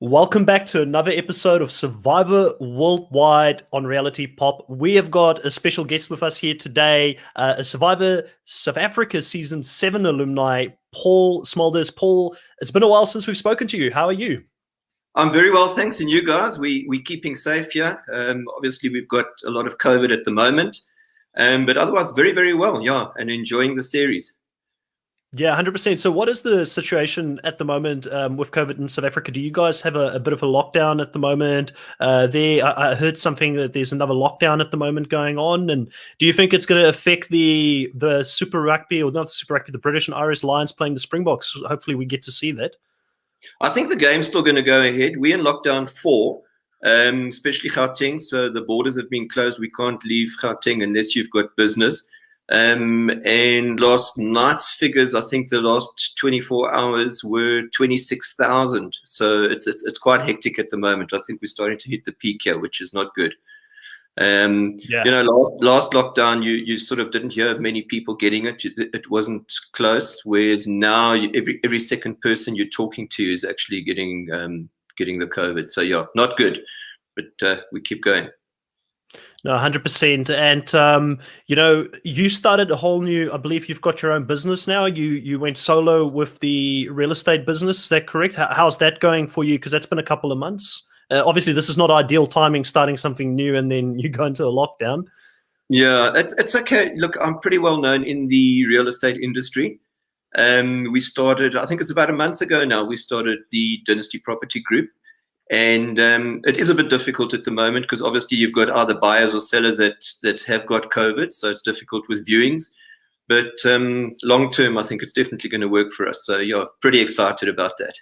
Welcome back to another episode of Survivor Worldwide on Reality Pop. We have got a special guest with us here today, uh, a Survivor South Africa Season 7 alumni, Paul Smulders. Paul, it's been a while since we've spoken to you. How are you? I'm very well, thanks. And you guys, we, we're keeping safe here. Um, obviously, we've got a lot of COVID at the moment, um, but otherwise, very, very well, yeah, and enjoying the series. Yeah, hundred percent. So, what is the situation at the moment um, with COVID in South Africa? Do you guys have a, a bit of a lockdown at the moment? Uh, there, I, I, heard something that there's another lockdown at the moment going on, and do you think it's going to affect the the Super Rugby or not the Super Rugby, the British and Irish Lions playing the Springboks? Hopefully, we get to see that. I think the game's still going to go ahead. We're in lockdown four, um, especially Gauteng, so the borders have been closed. We can't leave Gauteng unless you've got business. Um, and last night's figures, I think the last 24 hours were 26,000. So it's, it's, it's quite hectic at the moment. I think we're starting to hit the peak here, which is not good. Um, yeah. You know, last, last lockdown, you, you sort of didn't hear of many people getting it. It wasn't close. Whereas now, every every second person you're talking to is actually getting um, getting the COVID. So yeah, not good. But uh, we keep going. No, hundred percent. And um, you know, you started a whole new. I believe you've got your own business now. You you went solo with the real estate business. Is that correct? How, how's that going for you? Because that's been a couple of months. Uh, obviously, this is not ideal timing, starting something new and then you go into a lockdown. Yeah, it's, it's okay. Look, I'm pretty well known in the real estate industry. Um, we started, I think it's about a month ago now. We started the Dynasty Property Group. And um, it is a bit difficult at the moment because obviously you've got either buyers or sellers that that have got COVID, so it's difficult with viewings. But um, long term, I think it's definitely going to work for us. So yeah, pretty excited about that.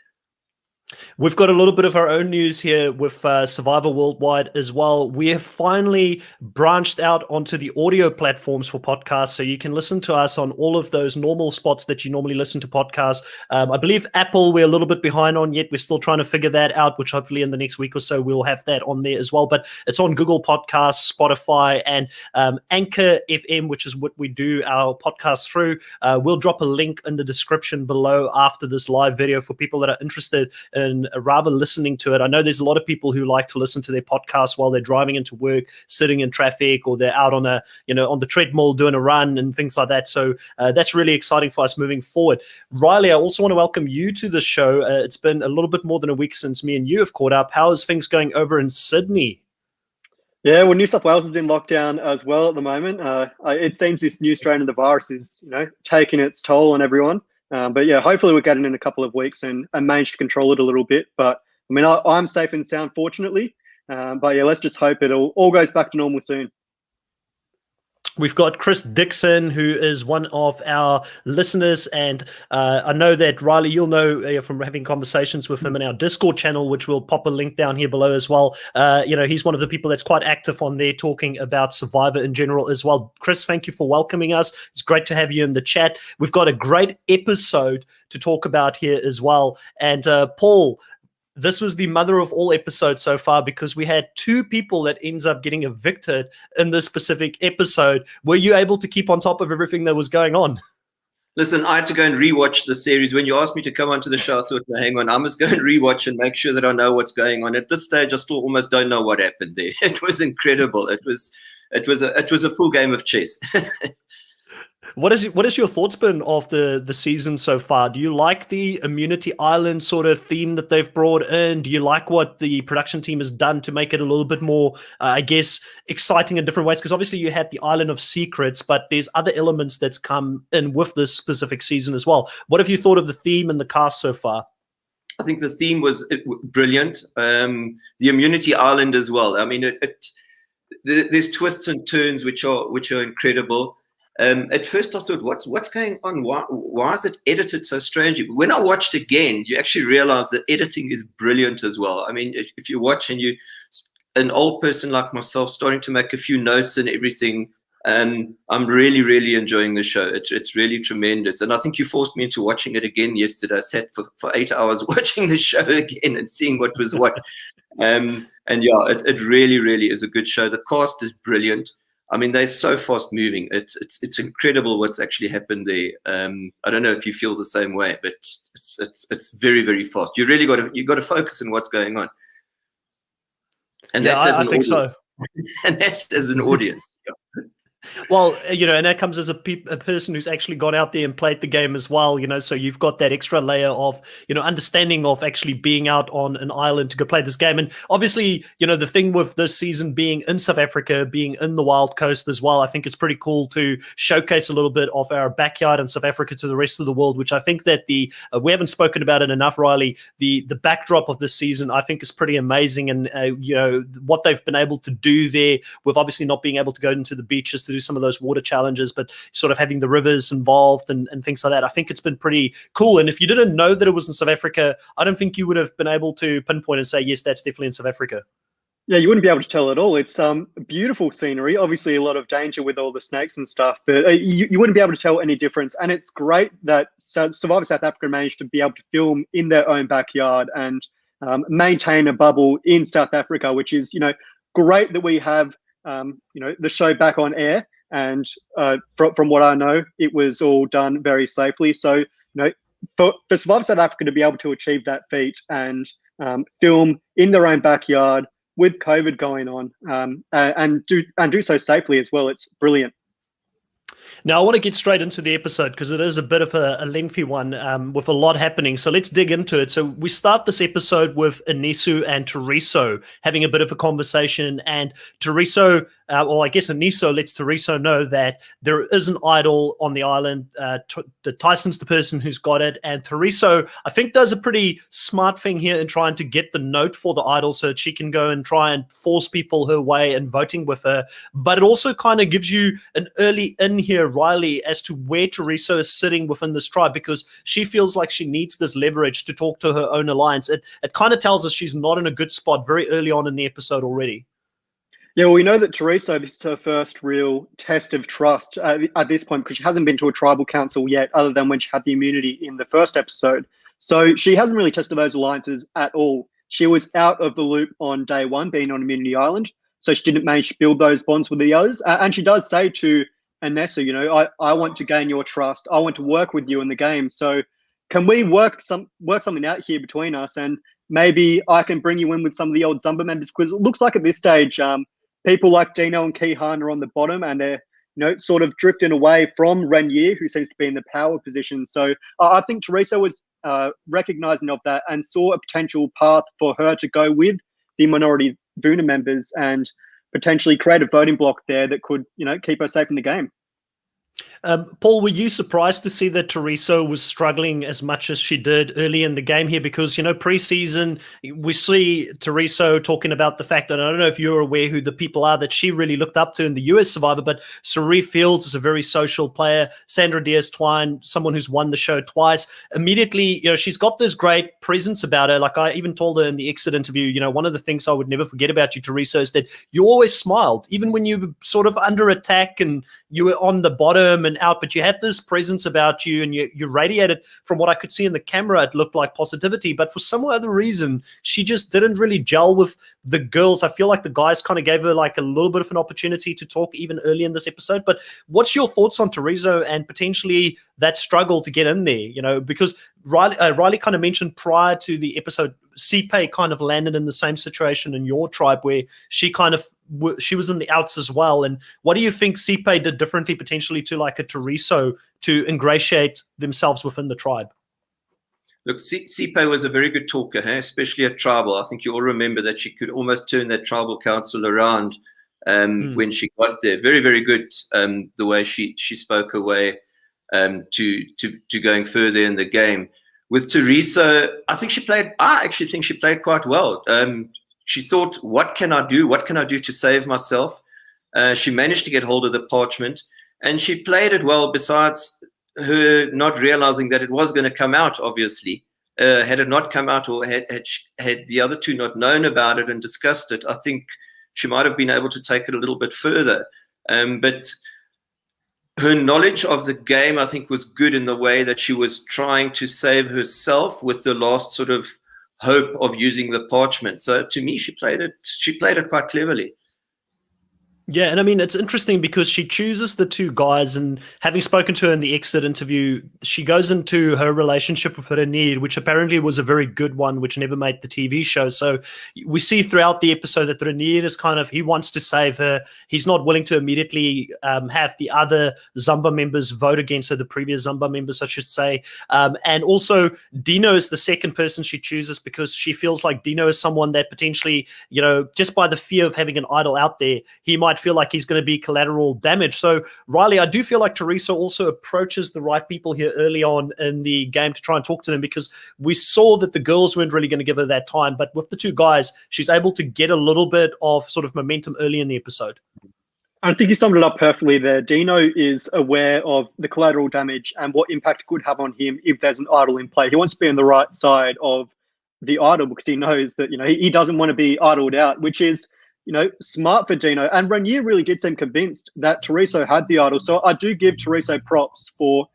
We've got a little bit of our own news here with uh, Survivor Worldwide as well. We have finally branched out onto the audio platforms for podcasts, so you can listen to us on all of those normal spots that you normally listen to podcasts. Um, I believe Apple we're a little bit behind on yet. We're still trying to figure that out, which hopefully in the next week or so we'll have that on there as well. But it's on Google Podcasts, Spotify, and um, Anchor FM, which is what we do our podcast through. Uh, we'll drop a link in the description below after this live video for people that are interested and rather listening to it. I know there's a lot of people who like to listen to their podcasts while they're driving into work, sitting in traffic, or they're out on a you know on the treadmill doing a run and things like that. So uh, that's really exciting for us moving forward. Riley, I also want to welcome you to the show. Uh, it's been a little bit more than a week since me and you have caught up. How is things going over in Sydney? Yeah, well, New South Wales is in lockdown as well at the moment. Uh, it seems this new strain of the virus is, you know, taking its toll on everyone. Um, but yeah, hopefully we'll get it in a couple of weeks and, and manage to control it a little bit. But I mean, I, am safe and sound, fortunately. Um, but yeah, let's just hope it all, all goes back to normal soon. We've got Chris Dixon, who is one of our listeners, and uh, I know that Riley, you'll know uh, from having conversations with him in our Discord channel, which we'll pop a link down here below as well. Uh, you know, he's one of the people that's quite active on there, talking about Survivor in general as well. Chris, thank you for welcoming us. It's great to have you in the chat. We've got a great episode to talk about here as well. And uh, Paul, this was the mother of all episodes so far because we had two people that ends up getting evicted in this specific episode. Were you able to keep on top of everything that was going on? Listen, I had to go and rewatch the series. When you asked me to come onto the show, I thought, no, hang on, I must go and rewatch and make sure that I know what's going on. At this stage, I still almost don't know what happened there. It was incredible. It was, it was a, it was a full game of chess. What is what is your thoughts been of the the season so far? Do you like the immunity island sort of theme that they've brought in? Do you like what the production team has done to make it a little bit more, uh, I guess, exciting in different ways? Because obviously you had the island of secrets, but there's other elements that's come in with this specific season as well. What have you thought of the theme and the cast so far? I think the theme was brilliant. Um, the immunity island as well. I mean, it, it, there's twists and turns which are which are incredible. Um, at first, I thought, what's what's going on? Why, why is it edited so strangely? But when I watched again, you actually realize that editing is brilliant as well. I mean, if, if you watch and you, an old person like myself, starting to make a few notes and everything, um, I'm really, really enjoying the show. It's, it's really tremendous. And I think you forced me into watching it again yesterday. I sat for, for eight hours watching the show again and seeing what was what. Um, and yeah, it, it really, really is a good show. The cast is brilliant. I mean, they're so fast moving. It's it's it's incredible what's actually happened there. Um, I don't know if you feel the same way, but it's it's it's very very fast. You really got to you got to focus on what's going on. And yeah, that's I, as an I think audience. so. and that's as an audience. Well, you know, and that comes as a, pe- a person who's actually gone out there and played the game as well. You know, so you've got that extra layer of you know understanding of actually being out on an island to go play this game. And obviously, you know, the thing with this season being in South Africa, being in the Wild Coast as well, I think it's pretty cool to showcase a little bit of our backyard in South Africa to the rest of the world. Which I think that the uh, we haven't spoken about it enough, Riley. The the backdrop of this season, I think, is pretty amazing, and uh, you know what they've been able to do there. With obviously not being able to go into the beaches to do some of those water challenges, but sort of having the rivers involved and, and things like that. I think it's been pretty cool. And if you didn't know that it was in South Africa, I don't think you would have been able to pinpoint and say, yes, that's definitely in South Africa. Yeah, you wouldn't be able to tell at all. It's um beautiful scenery. Obviously, a lot of danger with all the snakes and stuff, but uh, you, you wouldn't be able to tell any difference. And it's great that Survivor South Africa managed to be able to film in their own backyard and um, maintain a bubble in South Africa, which is you know great that we have um, you know the show back on air and uh, from, from what I know, it was all done very safely. So, you know, for, for Survivor South Africa to be able to achieve that feat and um, film in their own backyard with COVID going on um, and do and do so safely as well, it's brilliant. Now, I want to get straight into the episode because it is a bit of a, a lengthy one um, with a lot happening. So let's dig into it. So we start this episode with Anesu and Tereso having a bit of a conversation, and Tereso uh, or I guess Anesu lets Tereso know that there is an idol on the island. Uh, t- Tyson's the person who's got it, and Tereso, I think, does a pretty smart thing here in trying to get the note for the idol so that she can go and try and force people her way and voting with her. But it also kind of gives you an early in here, Riley, as to where Teresa is sitting within this tribe because she feels like she needs this leverage to talk to her own alliance. It it kind of tells us she's not in a good spot very early on in the episode already. Yeah, well, we know that Teresa, this is her first real test of trust uh, at this point because she hasn't been to a tribal council yet, other than when she had the immunity in the first episode. So she hasn't really tested those alliances at all. She was out of the loop on day one, being on Immunity Island. So she didn't manage to build those bonds with the others. Uh, and she does say to Anesu, you know, I, I want to gain your trust. I want to work with you in the game. So can we work some work something out here between us? And maybe I can bring you in with some of the old Zamba members because it looks like at this stage, um, people like Dino and Kiran are on the bottom and they're you know sort of drifting away from Renier, who seems to be in the power position. So uh, I think Teresa was uh, recognizing of that and saw a potential path for her to go with the minority Vuna members and potentially create a voting block there that could you know keep her safe in the game. Um, Paul, were you surprised to see that Teresa was struggling as much as she did early in the game here? Because, you know, preseason, we see Teresa talking about the fact that I don't know if you're aware who the people are that she really looked up to in the US Survivor, but Cirie Fields is a very social player. Sandra Diaz Twine, someone who's won the show twice. Immediately, you know, she's got this great presence about her. Like I even told her in the exit interview, you know, one of the things I would never forget about you, Teresa, is that you always smiled, even when you were sort of under attack and you were on the bottom and and out, but you had this presence about you and you, you radiated from what I could see in the camera. It looked like positivity, but for some other reason, she just didn't really gel with the girls. I feel like the guys kind of gave her like a little bit of an opportunity to talk even early in this episode. But what's your thoughts on Tereso and potentially that struggle to get in there? You know, because Riley, uh, Riley kind of mentioned prior to the episode, Sipe kind of landed in the same situation in your tribe where she kind of she was in the outs as well. And what do you think Sipe did differently potentially to like a Tereso to ingratiate themselves within the tribe? Look, Sipe was a very good talker, especially at tribal. I think you all remember that she could almost turn that tribal council around um, mm. when she got there. Very, very good um, the way she she spoke her way um, to to to going further in the game. With Teresa, I think she played. I actually think she played quite well. Um, she thought, what can I do? What can I do to save myself? Uh, she managed to get hold of the parchment and she played it well, besides her not realizing that it was going to come out, obviously. Uh, had it not come out or had, had, had the other two not known about it and discussed it, I think she might have been able to take it a little bit further. Um, but her knowledge of the game, I think, was good in the way that she was trying to save herself with the last sort of hope of using the parchment. So to me, she played it. She played it quite cleverly. Yeah, and I mean it's interesting because she chooses the two guys, and having spoken to her in the exit interview, she goes into her relationship with Renier, which apparently was a very good one, which never made the TV show. So we see throughout the episode that Renier is kind of he wants to save her. He's not willing to immediately um, have the other Zamba members vote against her, the previous Zamba members, I should say. Um, and also Dino is the second person she chooses because she feels like Dino is someone that potentially, you know, just by the fear of having an idol out there, he might feel like he's going to be collateral damage. So, Riley, I do feel like Teresa also approaches the right people here early on in the game to try and talk to them because we saw that the girls weren't really going to give her that time. But with the two guys, she's able to get a little bit of sort of momentum early in the episode. I think you summed it up perfectly there. Dino is aware of the collateral damage and what impact it could have on him if there's an idol in play. He wants to be on the right side of the idol because he knows that you know he doesn't want to be idled out, which is you know, smart for Dino. And Renier really did seem convinced that Teresa had the idol. So I do give Teresa props for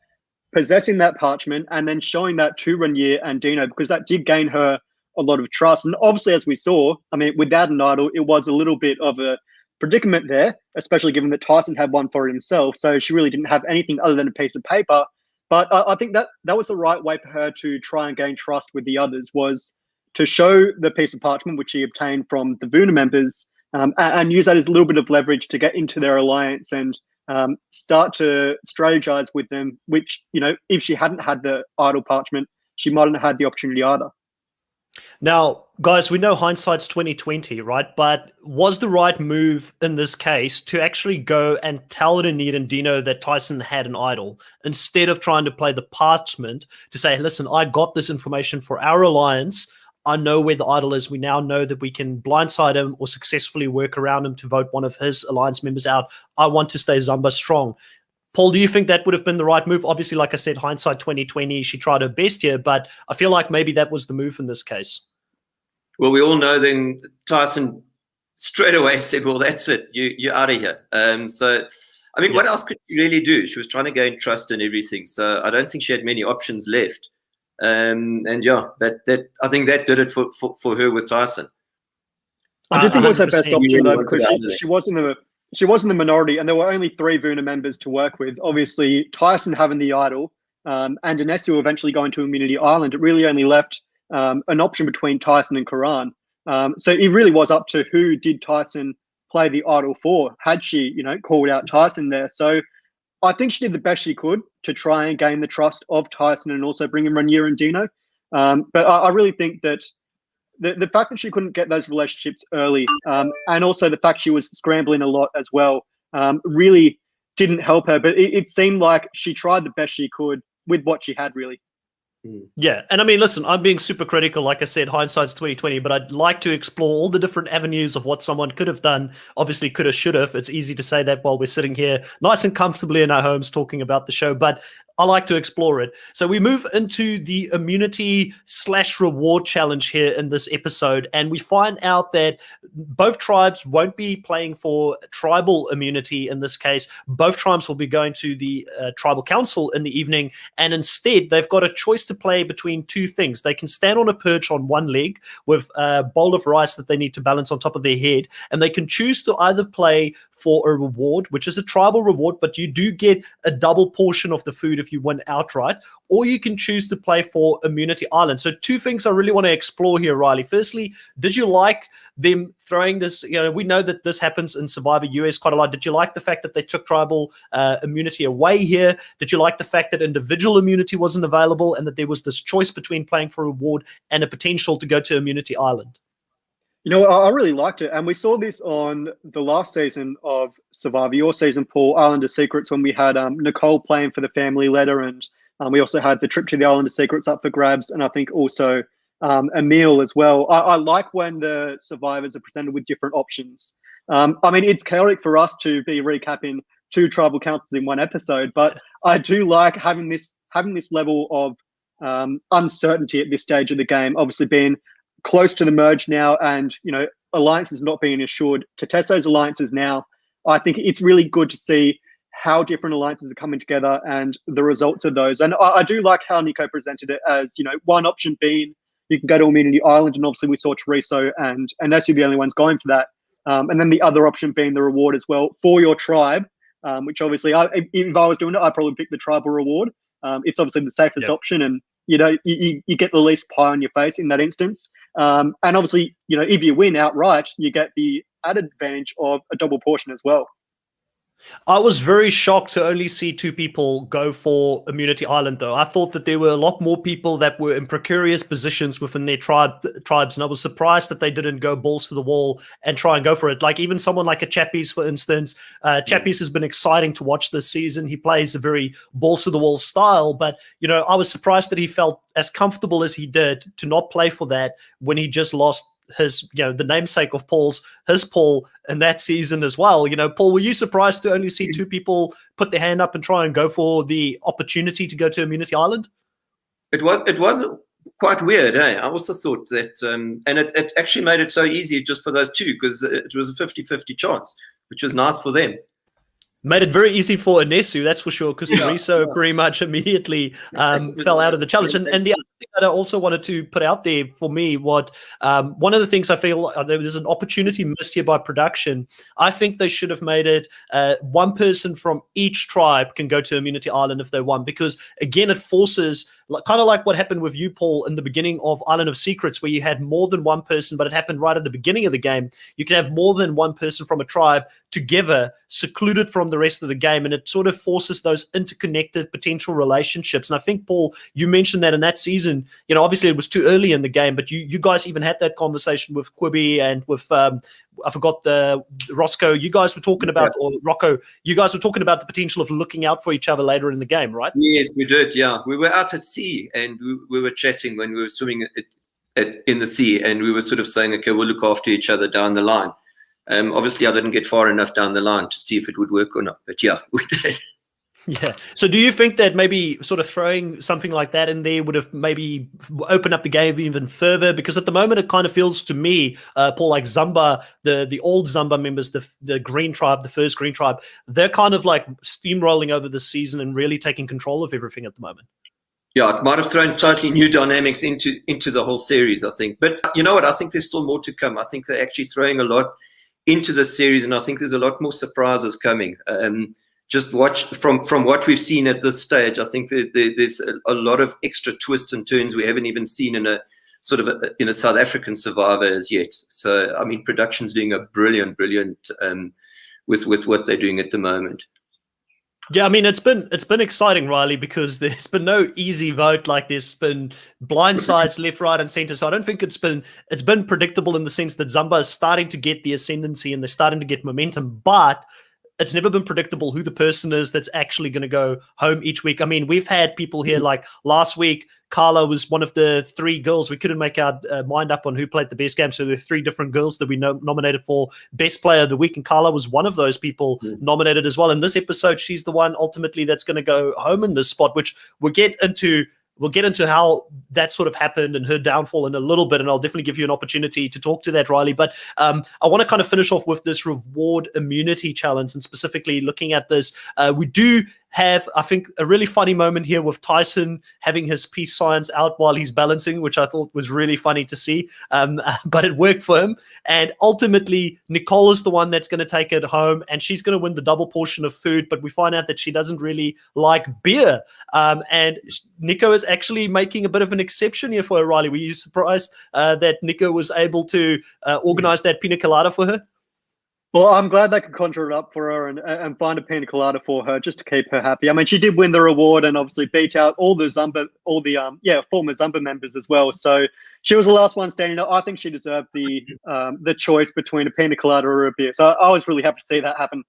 possessing that parchment and then showing that to Renier and Dino because that did gain her a lot of trust. And obviously, as we saw, I mean, without an idol, it was a little bit of a predicament there, especially given that Tyson had one for himself. So she really didn't have anything other than a piece of paper. But I, I think that that was the right way for her to try and gain trust with the others was to show the piece of parchment which she obtained from the Vuna members um, and, use that as a little bit of leverage to get into their alliance and um, start to strategize with them. Which you know, if she hadn't had the idol parchment, she mightn't have had the opportunity either. Now, guys, we know hindsight's twenty twenty, right? But was the right move in this case to actually go and tell Renier and Dino that Tyson had an idol instead of trying to play the parchment to say, "Listen, I got this information for our alliance." I know where the idol is. We now know that we can blindside him or successfully work around him to vote one of his alliance members out. I want to stay Zamba strong. Paul, do you think that would have been the right move? Obviously, like I said, hindsight 2020, she tried her best here, but I feel like maybe that was the move in this case. Well, we all know then Tyson straight away said, Well, that's it. You you're out of here. Um, so I mean, yeah. what else could she really do? She was trying to gain trust and everything. So I don't think she had many options left. Um, and yeah, that that I think that did it for, for, for her with Tyson. I did think it was her best option though because she, she was in the she was in the minority, and there were only three Vuna members to work with. Obviously, Tyson having the idol, um, and Anesu eventually going to Immunity Island. It really only left um, an option between Tyson and Kiran. Um, so it really was up to who did Tyson play the idol for. Had she, you know, called out Tyson there, so I think she did the best she could to try and gain the trust of Tyson and also bring in Renier and Dino. Um, but I, I, really think that the, the fact that she couldn't get those relationships early um, and also the fact she was scrambling a lot as well um, really didn't help her. But it, it seemed like she tried the best she could with what she had, really. Hmm. Yeah, and I mean, listen, I'm being super critical. Like I said, hindsight's 2020, but I'd like to explore all the different avenues of what someone could have done. Obviously, could have, should have. It's easy to say that while we're sitting here, nice and comfortably in our homes, talking about the show. But I like to explore it. So we move into the immunity slash reward challenge here in this episode, and we find out that both tribes won't be playing for tribal immunity in this case. Both tribes will be going to the uh, tribal council in the evening, and instead they've got a choice to play between two things. They can stand on a perch on one leg with a bowl of rice that they need to balance on top of their head, and they can choose to either play for a reward, which is a tribal reward, but you do get a double portion of the food if you win outright, or you can choose to play for Immunity Island. So, two things I really want to explore here, Riley. Firstly, did you like them throwing this? You know, we know that this happens in Survivor US quite a lot. Did you like the fact that they took tribal uh, immunity away here? Did you like the fact that individual immunity wasn't available and that there was this choice between playing for reward and a potential to go to Immunity Island? You know, I really liked it. And we saw this on the last season of Survivor, your season, Paul, Island of Secrets, when we had um, Nicole playing for the family letter. And um, we also had the trip to the Island of Secrets up for grabs. And I think also um, Emil as well. I, I, like when the survivors are presented with different options. Um, I mean, it's chaotic for us to be recapping two tribal councils in one episode, but I do like having this having this level of um, uncertainty at this stage of the game. Obviously, being close to the merge now and you know alliances not being assured to test those alliances now i think it's really good to see how different alliances are coming together and the results of those and i, I do like how nico presented it as you know one option being you can go to immunity island and obviously we saw Teresa and and that's you the only ones going for that Um, and then the other option being the reward as well for your tribe, um, which obviously, I, if I was doing it, I'd probably pick the tribal reward. Um, it's obviously the safest yep. option, and you know you, you get the least pie on your face in that instance. Um, and obviously, you know if you win outright, you get the added advantage of a double portion as well. I was very shocked to only see two people go for Immunity Island, though. I thought that there were a lot more people that were in precarious positions within their tribe tribes, and I was surprised that they didn't go balls to the wall and try and go for it. Like even someone like a Chappies, for instance. Uh, Chappies has been exciting to watch this season. He plays a very balls to the wall style, but you know I was surprised that he felt as comfortable as he did to not play for that when he just lost his, you know, the namesake of Paul's, his Paul in that season as well. You know, Paul, were you surprised to only see two people put their hand up and try and go for the opportunity to go to Immunity Island? It was, it was quite weird. Eh? I also thought that, um, and it, it actually made it so easy just for those two because it was a 50 50 chance, which was nice for them. Made it very easy for Anesu, that's for sure, because yeah, yeah. pretty much immediately um, fell out of the challenge. And, and the other thing that I also wanted to put out there for me, what um, one of the things I feel uh, there's an opportunity missed here by production. I think they should have made it uh, one person from each tribe can go to Immunity Island if they want, because again, it forces kind of like what happened with you, Paul, in the beginning of Island of Secrets, where you had more than one person, but it happened right at the beginning of the game. You can have more than one person from a tribe together, secluded from the rest of the game, and it sort of forces those interconnected potential relationships. And I think, Paul, you mentioned that in that season, you know, obviously it was too early in the game, but you you guys even had that conversation with Quibi and with um, I forgot the Roscoe. You guys were talking about, yeah. or Rocco, you guys were talking about the potential of looking out for each other later in the game, right? Yes, we did. Yeah, we were out at sea and we, we were chatting when we were swimming at, at, in the sea, and we were sort of saying, okay, we'll look after each other down the line. Um, obviously, I didn't get far enough down the line to see if it would work or not, but yeah, we did. Yeah. So do you think that maybe sort of throwing something like that in there would have maybe opened up the game even further? Because at the moment it kind of feels to me, uh, Paul, like Zamba, the the old Zamba members, the the Green Tribe, the first Green Tribe, they're kind of like steamrolling over the season and really taking control of everything at the moment. Yeah, it might have thrown totally new dynamics into into the whole series, I think. But you know what? I think there's still more to come. I think they're actually throwing a lot into the series, and I think there's a lot more surprises coming. Um, just watch from from what we've seen at this stage. I think that there's a, a, lot of extra twists and turns we haven't even seen in a sort of a, in a South African survivor as yet. So I mean, production's doing a brilliant, brilliant um, with with what they're doing at the moment. Yeah, I mean it's been it's been exciting, Riley, because there's been no easy vote. Like there's been blind sides left, right, and center. So I don't think it's been it's been predictable in the sense that Zamba is starting to get the ascendancy and they're starting to get momentum, but it's never been predictable who the person is that's actually going to go home each week. I mean, we've had people here mm-hmm. like last week, Carla was one of the three girls. We couldn't make our uh, mind up on who played the best game. So there were three different girls that we no- nominated for best player of the week. And Carla was one of those people mm. nominated as well. In this episode, she's the one ultimately that's going to go home in this spot, which we'll get into we'll get into how that sort of happened and her downfall in a little bit, and I'll definitely give you an opportunity to talk to that, Riley. But um, I want to kind of finish off with this reward immunity challenge, and specifically looking at this, uh, we do have, I think, a really funny moment here with Tyson having his peace signs out while he's balancing, which I thought was really funny to see. Um, but it worked for him. And ultimately, Nicole is the one that's going to take it home and she's going to win the double portion of food. But we find out that she doesn't really like beer. Um, and Nico is actually making a bit of an exception here for O'Reilly. Were you surprised uh, that Nico was able to uh, organize that pina colada for her? Well, I'm glad they could conjure it up for her and, and find a pina colada for her just to keep her happy. I mean, she did win the reward and obviously beat out all the Zamba, all the um, yeah, former Zamba members as well. So she was the last one standing. Up. I think she deserved the um, the choice between a pina colada or a beer. So I was really happy to see that happen.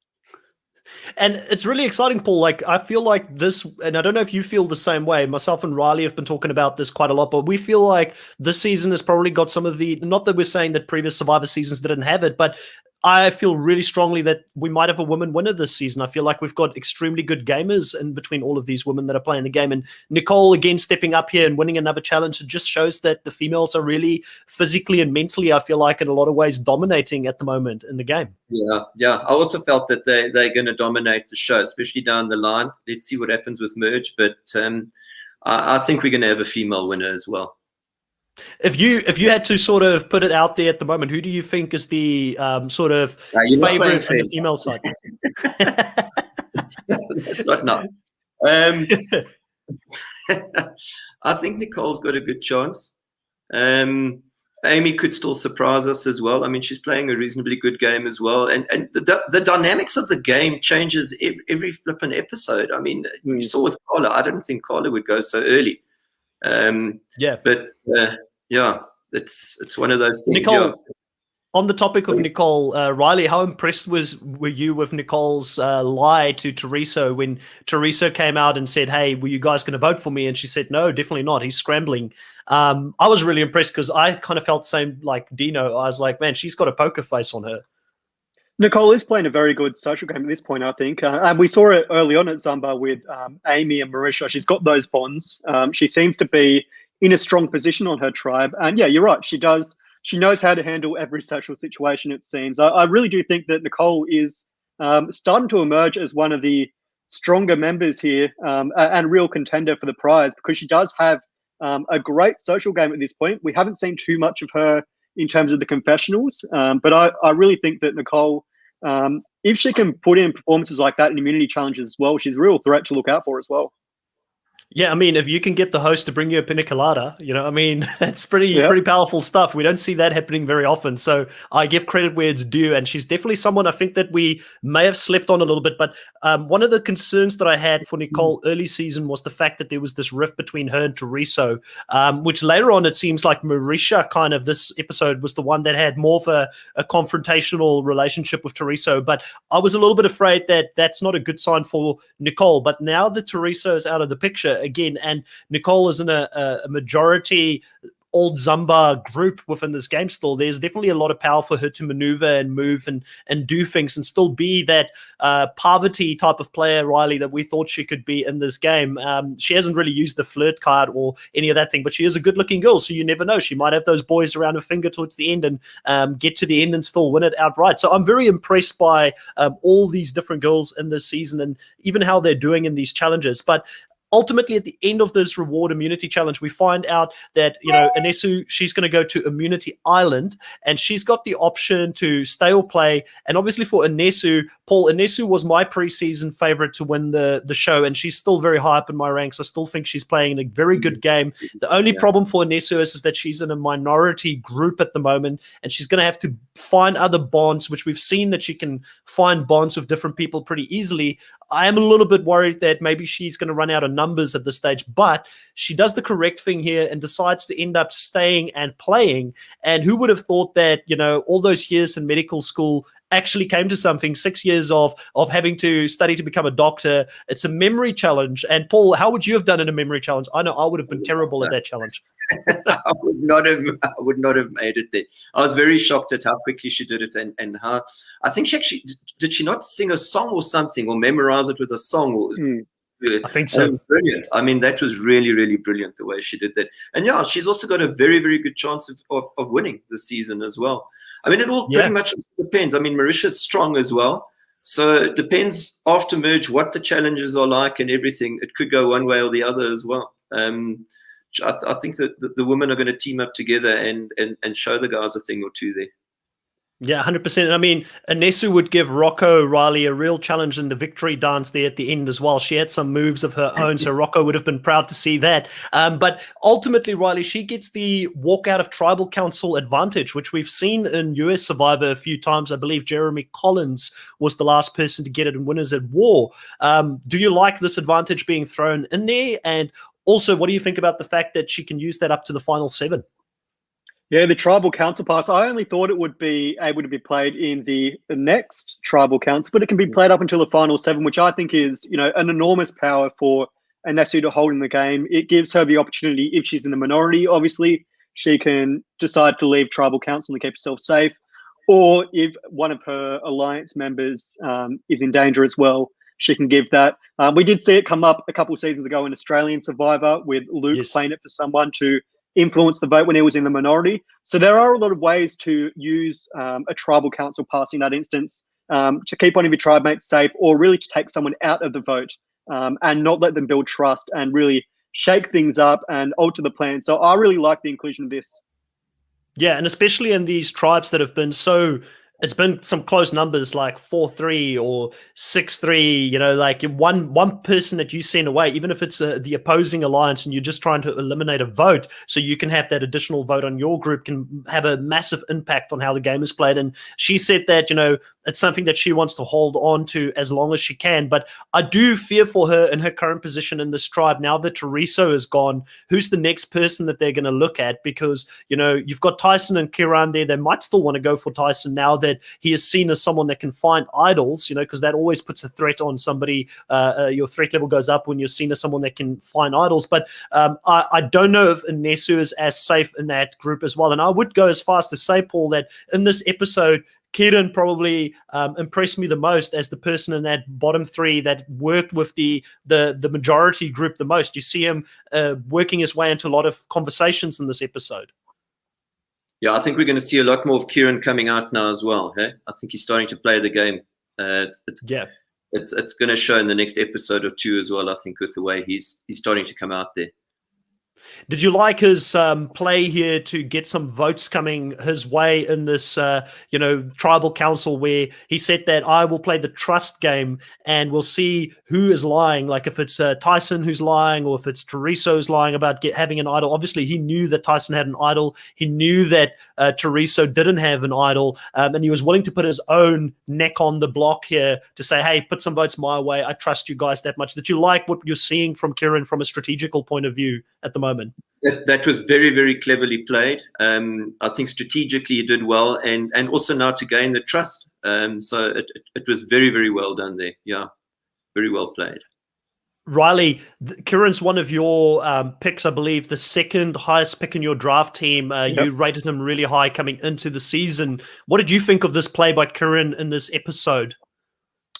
And it's really exciting, Paul. Like, I feel like this, and I don't know if you feel the same way. Myself and Riley have been talking about this quite a lot, but we feel like this season has probably got some of the, not that we're saying that previous Survivor seasons didn't have it, but I feel really strongly that we might have a woman winner this season. I feel like we've got extremely good gamers in between all of these women that are playing the game. And Nicole, again, stepping up here and winning another challenge, it just shows that the females are really physically and mentally, I feel like, in a lot of ways, dominating at the moment in the game. Yeah, yeah. I also felt that they, they're going to dominate the show, especially down the line. Let's see what happens with Merge. But um, I, I think we're going to have a female winner as well. If you if you had to sort of put it out there at the moment, who do you think is the um, sort of Uh, favorite on the female side? That's not nice. Um, I think Nicole's got a good chance. Um, Amy could still surprise us as well. I mean, she's playing a reasonably good game as well, and and the the dynamics of the game changes every, every flipping episode. I mean, you Mm. saw with Carla. I didn't think Carla would go so early, um, yeah. but uh, yeah, it's it's one of those things. Nicole, yeah. On the topic of Nicole, uh, Riley, how impressed was were you with Nicole's uh, lie to Teresa when Teresa came out and said, "Hey, were you guys going to vote for me?" And she said, "No, definitely not. He's scrambling." Um, I was really impressed because I kind of felt the same like Dino. I was like, "Man, she's got a poker face on her." Nicole is playing a very good social game at this point, I think. Uh, and we saw it early on at Zamba with um, Amy and Marisha. She's got those bonds. Um, she seems to be in a strong position on her tribe. And yeah, you're right. She does. She knows how to handle every social situation, it seems. I, I really do think that Nicole is um, starting to emerge as one of the stronger members here um, and real contender for the prize because she does have um, a great social game at this point. We haven't seen too much of her in terms of the confessionals, um, but I, I really think that Nicole um, if she can put in performances like that in immunity challenges as well, she's a real threat to look out for as well. Yeah, I mean, if you can get the host to bring you a pina colada, you know, I mean, that's pretty pretty powerful stuff. We don't see that happening very often. So I give credit where it's due, and she's definitely someone I think that we may have slept on a little bit. But um, one of the concerns that I had for Nicole early season was the fact that there was this rift between her and Teresa, um, which later on it seems like Marisha kind of this episode was the one that had more of a, a confrontational relationship with Teresa. But I was a little bit afraid that that's not a good sign for Nicole. But now that Teresa is out of the picture again, and Nicole is in a, a, majority old Zamba group within this game still, there's definitely a lot of power for her to maneuver and move and and do things and still be that uh, poverty type of player, Riley, that we thought she could be in this game. Um, she hasn't really used the flirt card or any of that thing, but she is a good looking girl, so you never know. She might have those boys around her finger towards the end and um, get to the end and still win it outright. So I'm very impressed by um, all these different girls in this season and even how they're doing in these challenges. But ultimately at the end of this reward immunity challenge we find out that you know Anesu she's going to go to immunity island and she's got the option to stay or play. And obviously for Anesu Paul Anesu was my preseason favorite to win the the show and she's still very high up in my ranks. I still think she's playing a very good mm. game. The only Yeah. problem for Anesu is, is that she's in a minority group at the moment and she's going to have to find other bonds which we've seen that she can find bonds with different people pretty easily I am a little bit worried that maybe she's going to run out of numbers at this stage, but she does the correct thing here and decides to end up staying and playing. And who would have thought that, you know, all those years in medical school actually came to something six years of of having to study to become a doctor it's a memory challenge and paul how would you have done in a memory challenge i know i would have been terrible at that challenge I would not have I would not have made it there. I was very shocked at how quickly she did it and, and how I think she actually did she not sing a song or something or memorize it with a song or Hmm. i think so so brilliant. I mean, that was really, really brilliant the way she did that. And yeah, she's also got a very, very good chance of, of, of winning this season as well. I mean, it all Yeah. pretty much depends. I mean, Mauritius strong as well. So it depends after merge what the challenges are like and everything. It could go one way or the other as well. Um, I, th- I think that the, the women are going to team up together and, and, and show the guys a thing or two there. Yeah, hundred percent. I mean, Anesu would give Rocco Riley a real challenge in the victory dance there at the end as well. She had some moves of her own, so Rocco would have been proud to see that. Um, but ultimately, Riley, she gets the walk out of tribal council advantage, which we've seen in US Survivor a few times. I believe Jeremy Collins was the last person to get it in Winners at War. Um, do you like this advantage being thrown in there? And also, what do you think about the fact that she can use that up to the final seven? Yeah, the tribal council pass. I only thought it would be able to be played in the, next tribal council, but it can be played up until the final seven, which I think is, you know, an enormous power for Anesu to hold in the game. It gives her the opportunity, if she's in the minority, obviously, she can decide to leave tribal council and keep herself safe. Or if one of her alliance members um, is in danger as well, she can give that. Um, we did see it come up a couple of seasons ago in Australian Survivor with Luke Yes. playing it for someone to influence the vote when he was in the minority. So there are a lot of ways to use um, a tribal council pass in that instance um, to keep one of your tribe mates safe or really to take someone out of the vote um, and not let them build trust and really shake things up and alter the plan. So I really like the inclusion of this. Yeah, and especially in these tribes that have been so it's been some close numbers like four three or six three. You know, like one one person that you send away, even if it's a, uh, the opposing alliance, and you're just trying to eliminate a vote, so you can have that additional vote on your group, can have a massive impact on how the game is played. And she said that you know it's something that she wants to hold on to as long as she can. But I do fear for her in her current position in this tribe now that Tereso is gone. Who's the next person that they're going to look at? Because you know you've got Tyson and Kiran there. They might still want to go for Tyson now that he is seen as someone that can find idols, you know, because that always puts a threat on somebody. Uh, uh, your threat level goes up when you're seen as someone that can find idols. But um, I, I, don't know if Nesu is as safe in that group as well. And I would go as far as to say, Paul, that in this episode, Kieran probably um, impressed me the most as the person in that bottom three that worked with the the the majority group the most. You see him uh, working his way into a lot of conversations in this episode. Yeah, I think we're going to see a lot more of Kieran coming out now as well. Hey, I think he's starting to play the game. Uh, it's, it's yeah, it's it's going to show in the next episode or two as well. I think with the way he's he's starting to come out there. Did you like his um, play here to get some votes coming his way in this, uh, you know, tribal council where he said that I will play the trust game and we'll see who is lying. Like if it's uh, Tyson who's lying or if it's Tereso who's lying about get, having an idol. Obviously, he knew that Tyson had an idol. He knew that uh, Tereso didn't have an idol, um, and he was willing to put his own neck on the block here to say, "Hey, put some votes my way. I trust you guys that much." That you like what you're seeing from Kieran from a strategical point of view at the moment. That, that was very, very cleverly played. Um, I think strategically he did well, and and also now to gain the trust. Um, so it, it, it was very, very well done there. Yeah, very well played. Riley, Kieran's one of your um, picks, I believe, the second highest pick in your draft team. Uh, yep. You rated him really high coming into the season. What did you think of this play by Kieran in this episode?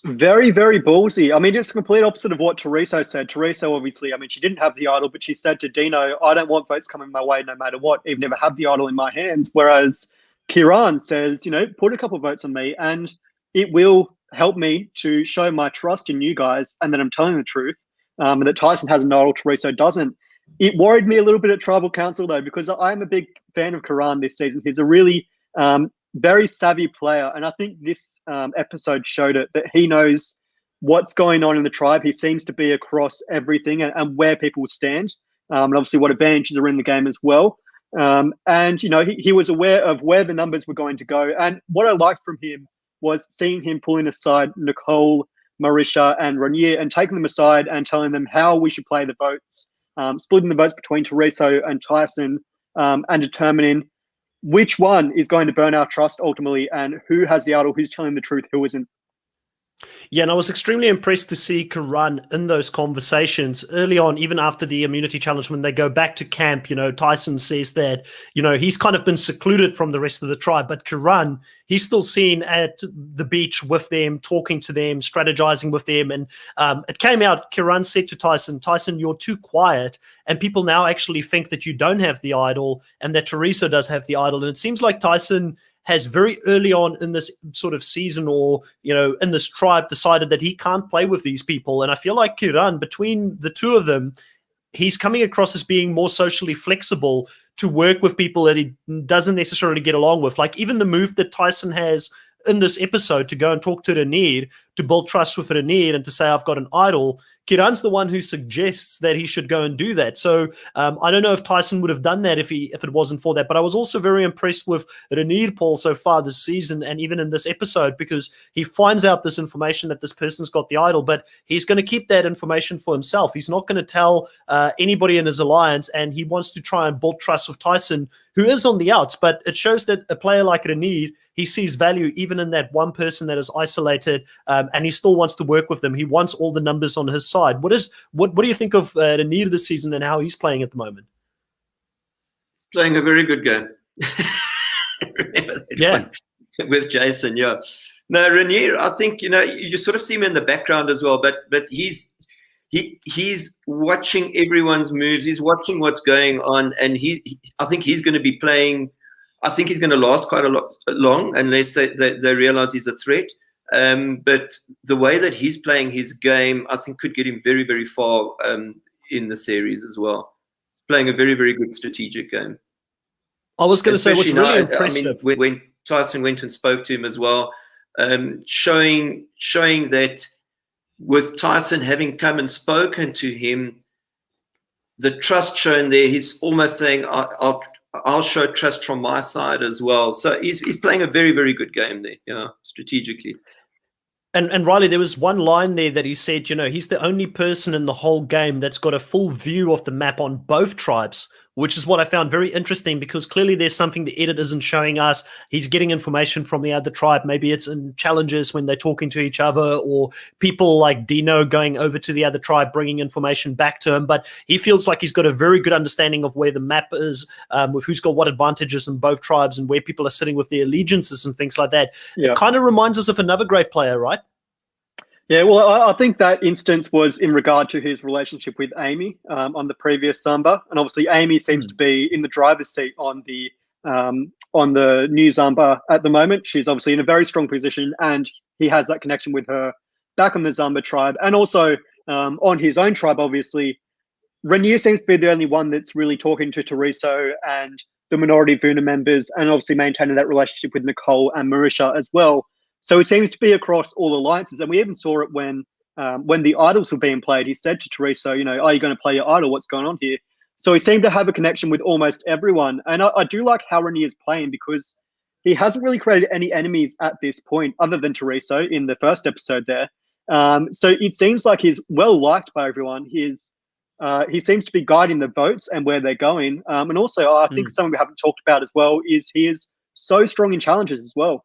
Very, very ballsy. I mean, it's the complete opposite of what Teresa said. Teresa, obviously, I mean, she didn't have the idol, but she said to Dino, I don't want votes coming my way no matter what, even if I have the idol in my hands. Whereas Kiran says, you know, put a couple votes on me and it will help me to show my trust in you guys and that I'm telling the truth. Um, and that Tyson has an idol, Teresa doesn't. It worried me a little bit at Tribal Council, though, because I'm a big fan of Kiran this season. He's a really um, very savvy player. And I think this um, episode showed it that he knows what's going on in the tribe. He seems to be across everything and, and where people stand, um, and obviously what advantages are in the game as well. Um, and, you know, he, he was aware of where the numbers were going to go. And what I liked from him was seeing him pulling aside Nicole, Marisha, and Renier and taking them aside and telling them how we should play the votes, um, splitting the votes between Tereso and Tyson, um, and determining which one is going to burn our trust ultimately and who has the idol, who's telling the truth, who isn't. Yeah, and I was extremely impressed to see Kiran in those conversations early on, even after the immunity challenge, when they go back to camp. You know, Tyson says that, you know, he's kind of been secluded from the rest of the tribe, but Kiran, he's still seen at the beach with them, talking to them, strategizing with them. And um, it came out, Kiran said to Tyson, Tyson, you're too quiet. And people now actually think that you don't have the idol and that Tereso does have the idol. And it seems like Tyson has very early on in this sort of season or you know in this tribe decided that he can't play with these people. And i feel like kiran between the two of them he's coming across as being more socially flexible to work with people that he doesn't necessarily get along with. Like even the move that tyson has in this episode to go and talk to Renier to build trust with Renier and to say I've got an idol Kiran's the one who suggests that he should go and do that. So um, I don't know if Tyson would have done that if he if it wasn't for that. But I was also very impressed with Renier Paul so far this season and even in this episode because he finds out this information that this person's got the idol, but he's going to keep that information for himself. He's not going to tell uh, anybody in his alliance, and he wants to try and build trust with Tyson, who is on the outs. But it shows that a player like Renier he sees value even in that one person that is isolated, um, and he still wants to work with them. He wants all the numbers on his side. What is what? What do you think of uh, the need of the season and how he's playing at the moment? He's playing a very good game. yeah, with Jason. Yeah. No, Renier, I think you know you sort of see him in the background as well, but but he's he he's watching everyone's moves. He's watching what's going on, and he, he I think he's going to be playing I think he's going to last quite a lot long unless they, they, they realize he's a threat. Um, but the way that he's playing his game, I think, could get him very, very far um, in the series as well. He's Playing a very, very good strategic game. I was going to say what's really impressive. I mean, when, when, Tyson went and spoke to him as well, um, showing showing that with Tyson having come and spoken to him, the trust shown there, he's almost saying, I'll, I'll, I'll show trust from my side as well. So he's, he's playing a very, very good game there, you know, strategically. And and Riley, there was one line there that he said, you know, he's the only person in the whole game that's got a full view of the map on both tribes which is what I found very interesting because clearly there's something the edit isn't showing us. He's getting information from the other tribe. Maybe it's in challenges when they're talking to each other, or people like Dino going over to the other tribe, bringing information back to him. But he feels like he's got a very good understanding of where the map is, um, with who's got what advantages in both tribes, and where people are sitting with their allegiances and things like that. Yeah. It kind of reminds us of another great player, right? Yeah, well, I, I, think that instance was in regard to his relationship with Amy um, on the previous Zamba, and obviously Amy seems mm. to be in the driver's seat on the um, on the new Zamba at the moment. She's obviously in a very strong position, and he has that connection with her back on the Zamba tribe, and also um, on his own tribe. Obviously, Renier seems to be the only one that's really talking to Tereso and the minority Vuna members, and obviously maintaining that relationship with Nicole and Marisha as well. So it seems to be across all alliances, and we even saw it when um, when the idols were being played. He said to Tereso, "You know, are you going to play your idol? What's going on here?" So he seemed to have a connection with almost everyone, and I, I do like how Renier is playing because he hasn't really created any enemies at this point, other than Tereso in the first episode there. Um, so it seems like he's well liked by everyone. He's uh, he seems to be guiding the votes and where they're going. Um, and also, I think mm. something we haven't talked about as well is he is so strong in challenges as well.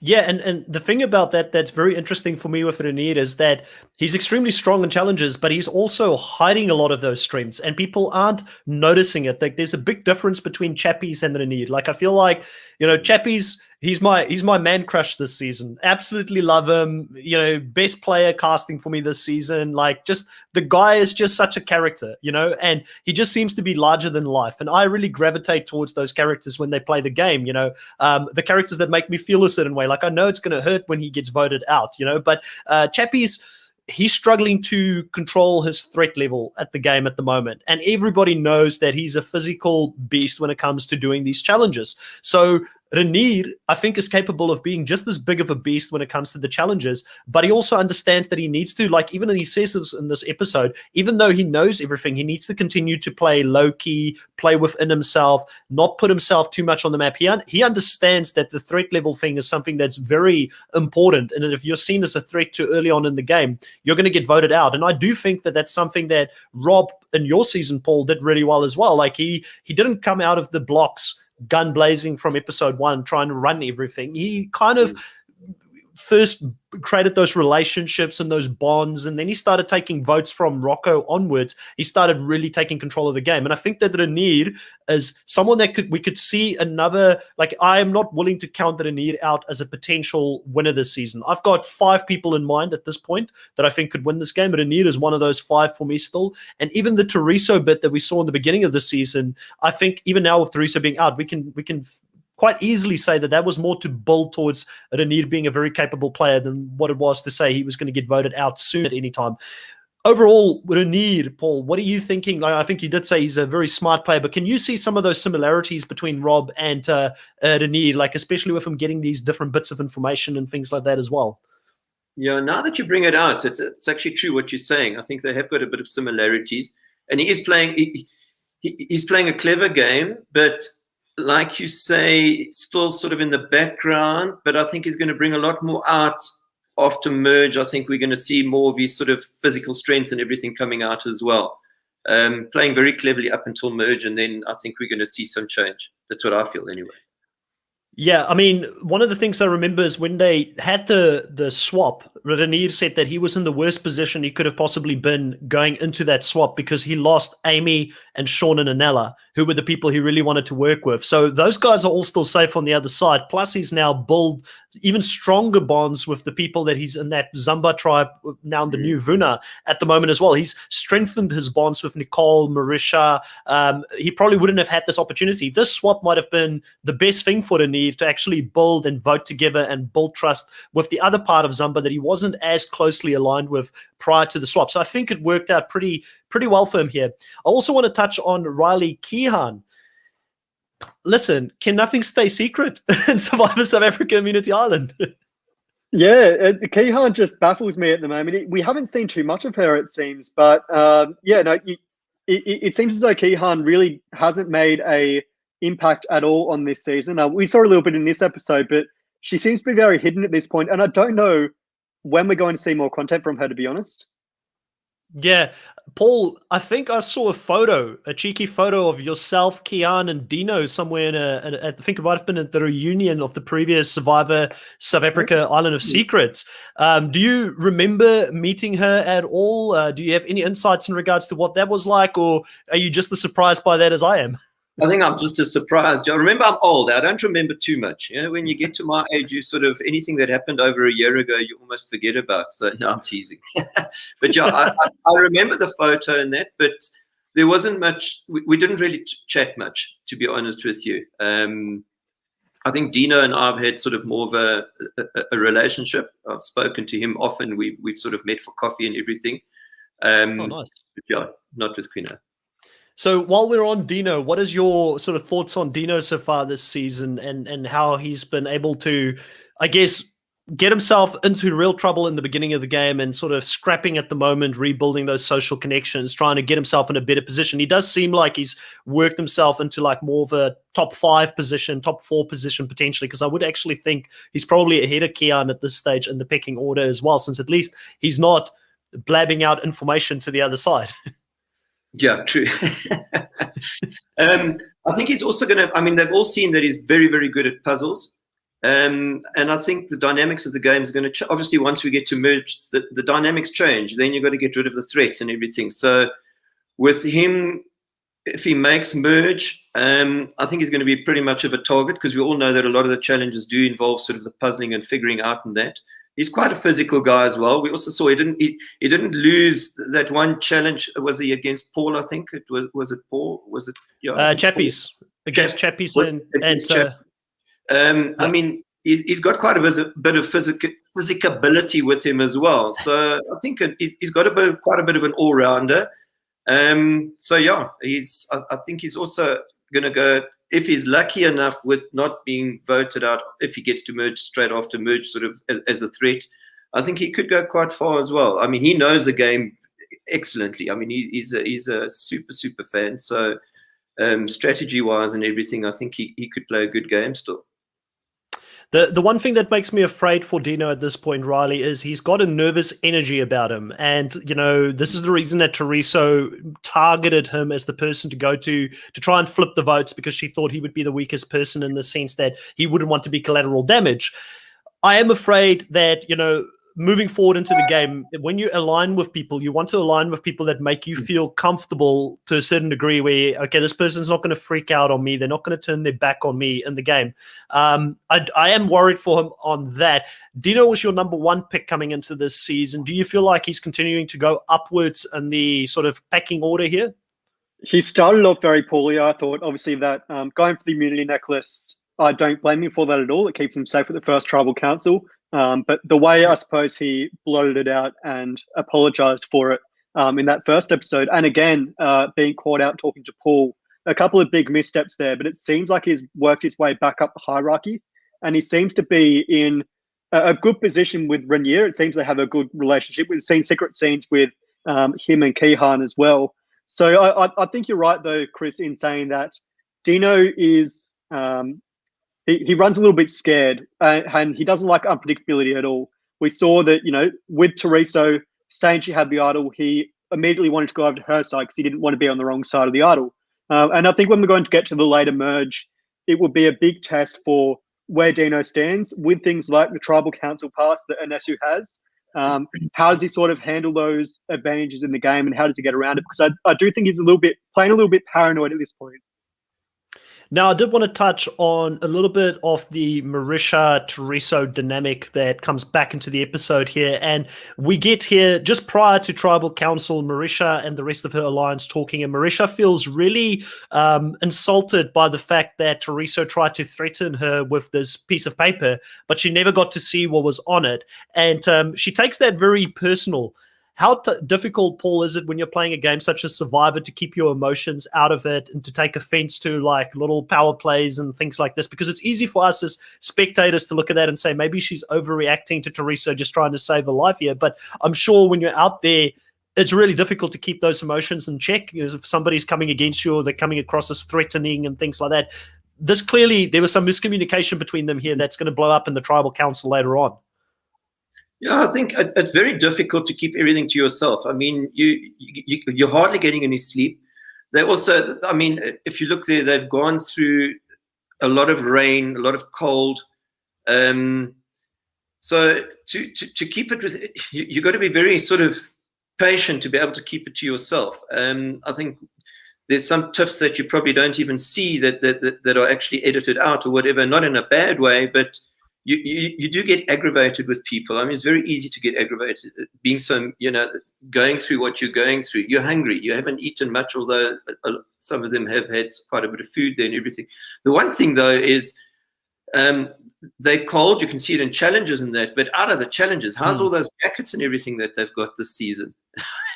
Yeah, and, and the thing about that that's very interesting for me with Renier is that he's extremely strong in challenges, but he's also hiding a lot of those strengths, and people aren't noticing it. Like there's a big difference between Chappies and Renier. Like I feel like you know Chappies he's my he's my man crush this season. Absolutely love him. You know, best player casting for me this season. Like just the guy is just such a character, you know, and he just seems to be larger than life. And I really gravitate towards those characters when they play the game, you know. Um, the characters that make me feel a certain way. Like I know it's gonna hurt when he gets voted out, you know, but uh Chappie's he's struggling to control his threat level at the game at the moment. And everybody knows that he's a physical beast when it comes to doing these challenges. So Renier, I think, is capable of being just as big of a beast when it comes to the challenges, but he also understands that he needs to, like, even he says this in this episode, even though he knows everything, he needs to continue to play low key, play within himself, not put himself too much on the map. He, un- he understands that the threat level thing is something that's very important. And if you're seen as a threat too early on in the game, you're going to get voted out. And I do think that that's something that Rob in your season, Paul, did really well as well. Like, he, he didn't come out of the blocks gun blazing from episode one, trying to run everything. He kind of first created those relationships and those bonds. And then he started taking votes from Rocco onwards. He started really taking control of the game. And I think that Renier is someone that could we could see another like I am not willing to count Renier out as a potential winner this season. I've got five people in mind at this point that I think could win this game. Renier is one of those five for me still. And even the Tereso bit that we saw in the beginning of the season, I think even now with Tereso being out, we can we can quite easily say that that was more to build towards Renier being a very capable player than what it was to say he was going to get voted out soon at any time. Overall, Renier, Paul, what are you thinking? Like, I think you did say he's a very smart player, but can you see some of those similarities between Rob and uh, uh, Renier, like especially with him getting these different bits of information and things like that as well? Yeah, now that you bring it out, it's, it's actually true what you're saying. I think they have got a bit of similarities, and he is playing. He, he, he's playing a clever game, but like you say, still sort of in the background, but I think he's going to bring a lot more out after merge. I think we're going to see more of his sort of physical strength and everything coming out as well. Um, playing very cleverly up until merge, and then I think we're going to see some change. That's what I feel anyway. Yeah, I mean, one of the things I remember is when they had the the swap, Renier said that he was in the worst position he could have possibly been going into that swap because he lost Amy and Sean and Anela, who were the people he really wanted to work with. So those guys are all still safe on the other side. Plus, he's now built even stronger bonds with the people that he's in that Zamba tribe, now in the new mm. Vuna at the moment as well. He's strengthened his bonds with Nicole, Marisha. Um, he probably wouldn't have had this opportunity. This swap might have been the best thing for Renier to actually build and vote together and build trust with the other part of Zamba that he wasn't as closely aligned with prior to the swap. So I think it worked out pretty pretty well for him here. I also want to touch on Riley Keehan. Listen, can nothing stay secret in Survivor South Africa Immunity Island? Yeah, Keehan just baffles me at the moment. We haven't seen too much of her, it seems. But um, yeah, no, it, it, it, seems as though Keehan really hasn't made a impact at all on this season. Uh, we saw a little bit in this episode, but she seems to be very hidden at this point, and I don't know when we're going to see more content from her. To be honest. Yeah, Paul, I think I saw a photo, a cheeky photo of yourself, Kian, and Dino somewhere in a. I think it might have been at the reunion of the previous Survivor South Africa Island of Secrets. Um, do you remember meeting her at all? Uh, do you have any insights in regards to what that was like, or are you just as surprised by that as I am? I think I'm just as surprised. I remember I'm old. I don't remember too much. You know, when you get to my age, you sort of anything that happened over a year ago, you almost forget about. So no, I'm teasing. but yeah, I, I, I, remember the photo and that, but there wasn't much. We, we didn't really chat much, to be honest with you. Um, I think Dino and I've had sort of more of a, a, a, relationship. I've spoken to him often. We've we've sort of met for coffee and everything. Um, oh, nice. yeah, not with Queen. So while we're on Dino, what is your sort of thoughts on Dino so far this season and and how he's been able to, I guess, get himself into real trouble in the beginning of the game and sort of scrapping at the moment, rebuilding those social connections, trying to get himself in a better position. He does seem like he's worked himself into like more of a top five position, top four position potentially, because I would actually think he's probably ahead of Kian at this stage in the pecking order as well, since at least he's not blabbing out information to the other side. Yeah, true. um, I think he's also going to. I mean, they've all seen that he's very, very good at puzzles, um, and I think the dynamics of the game is going to. Ch- obviously, once we get to merge, the, the dynamics change. Then you've got to get rid of the threats and everything. So, with him, if he makes merge, um, I think he's going to be pretty much of a target because we all know that a lot of the challenges do involve sort of the puzzling and figuring out and that he's quite a physical guy as well. We also saw he didn't he, he didn't lose that one challenge. Was he against Paul? I think it was. Was it Paul? Was it yeah? Uh, Chappies against Chappies and, and uh, um, I mean. He's, he's got quite a bit of physical physicability with him as well. So I think he's, he's got a bit of, quite a bit of an all rounder. Um, so yeah, he's. I, I think he's also going to go if he's lucky enough with not being voted out, if he gets to merge straight after merge, sort of as, as, a threat, I think he could go quite far as well. I mean, he knows the game excellently. I mean, he, he's a he's a super super fan. So um, strategy wise and everything, I think he, he could play a good game still. The the one thing that makes me afraid for Dino at this point, Riley, is he's got a nervous energy about him. And, you know, this is the reason that Tereso targeted him as the person to go to to try and flip the votes because she thought he would be the weakest person in the sense that he wouldn't want to be collateral damage. I am afraid that, you know, moving forward into the game, when you align with people, you want to align with people that make you mm. feel comfortable to a certain degree. Where okay, this person's not going to freak out on me; they're not going to turn their back on me in the game. Um, I, I am worried for him on that. Dino was your number one pick coming into this season. Do you feel like he's continuing to go upwards in the sort of pecking order here? He started off very poorly. I thought, obviously, that um, going for the immunity necklace. I don't blame him for that at all. It keeps him safe at the first tribal council. Um, but the way I suppose he blotted it out and apologized for it um, in that first episode, and again uh, being caught out talking to Paul, a couple of big missteps there. But it seems like he's worked his way back up the hierarchy, and he seems to be in a, a good position with Renier. It seems they have a good relationship. We've seen secret scenes with um, him and Keehan as well. So I, I, think you're right though, Chris, in saying that Dino is um, he, he runs a little bit scared uh, and he doesn't like unpredictability at all. We saw that, you know, with Tereso saying she had the idol, he immediately wanted to go over to her side because he didn't want to be on the wrong side of the idol. Uh, and I think when we're going to get to the later merge, it will be a big test for where Dino stands with things like the tribal council pass that Anesu has. Um, how does he sort of handle those advantages in the game and how does he get around it? Because I, I do think he's a little bit playing a little bit paranoid at this point. Now, I did want to touch on a little bit of the Marisha Tereso dynamic that comes back into the episode here. And we get here just prior to Tribal Council, Marisha and the rest of her alliance talking. And Marisha feels really um, insulted by the fact that Tereso tried to threaten her with this piece of paper, but she never got to see what was on it. And um, she takes that very personal. How t- difficult, Paul, is it when you're playing a game such as Survivor to keep your emotions out of it and to take offense to like little power plays and things like this? Because it's easy for us as spectators to look at that and say maybe she's overreacting to Tereso just trying to save her life here. But I'm sure when you're out there, it's really difficult to keep those emotions in check. You know, if somebody's coming against you or they're coming across as threatening and things like that, this clearly there was some miscommunication between them here that's going to blow up in the tribal council later on. Yeah, I think it's very difficult to keep everything to yourself. I mean, you, you you're hardly getting any sleep. They also, I mean, if you look there, they've gone through a lot of rain, a lot of cold. Um, so to, to, to keep it with you, you've got to be very sort of patient to be able to keep it to yourself. Um, I think there's some tiffs that you probably don't even see that, that, that, that are actually edited out or whatever, not in a bad way, but you, you, you do get aggravated with people. I mean, it's very easy to get aggravated. Being so, you know, going through what you're going through. You're hungry. You haven't eaten much, although uh, some of them have had quite a bit of food there and everything. The one thing, though, is um, they're cold. You can see it in challenges and that. But out of the challenges, how's mm. all those jackets and everything that they've got this season?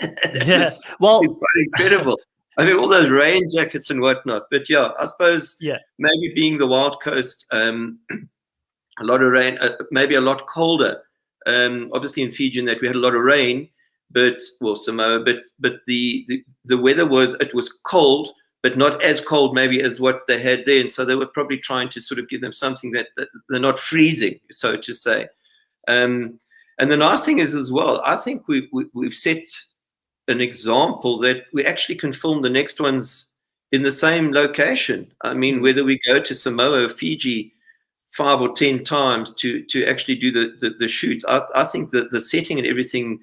yeah, well, incredible. I mean, all those rain jackets and whatnot. But yeah, I suppose yeah. maybe being the Wild Coast. Um, a lot of rain, uh, maybe a lot colder. Um, obviously, in Fiji, in that we had a lot of rain, but well, Samoa, but but the, the the weather was it was cold, but not as cold maybe as what they had then. So they were probably trying to sort of give them something that, that they're not freezing, so to say. Um, and the nice thing is as well, I think we, we we've set an example that we actually can film the next ones in the same location. I mean, whether we go to Samoa or Fiji five or ten times to to actually do the the, the shoots. I, I think that the setting and everything.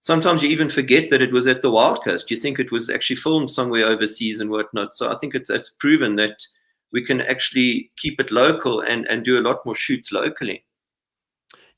Sometimes you even forget that it was at the Wild Coast. You think it was actually filmed somewhere overseas and whatnot. So I think it's it's proven that we can actually keep it local and and do a lot more shoots locally.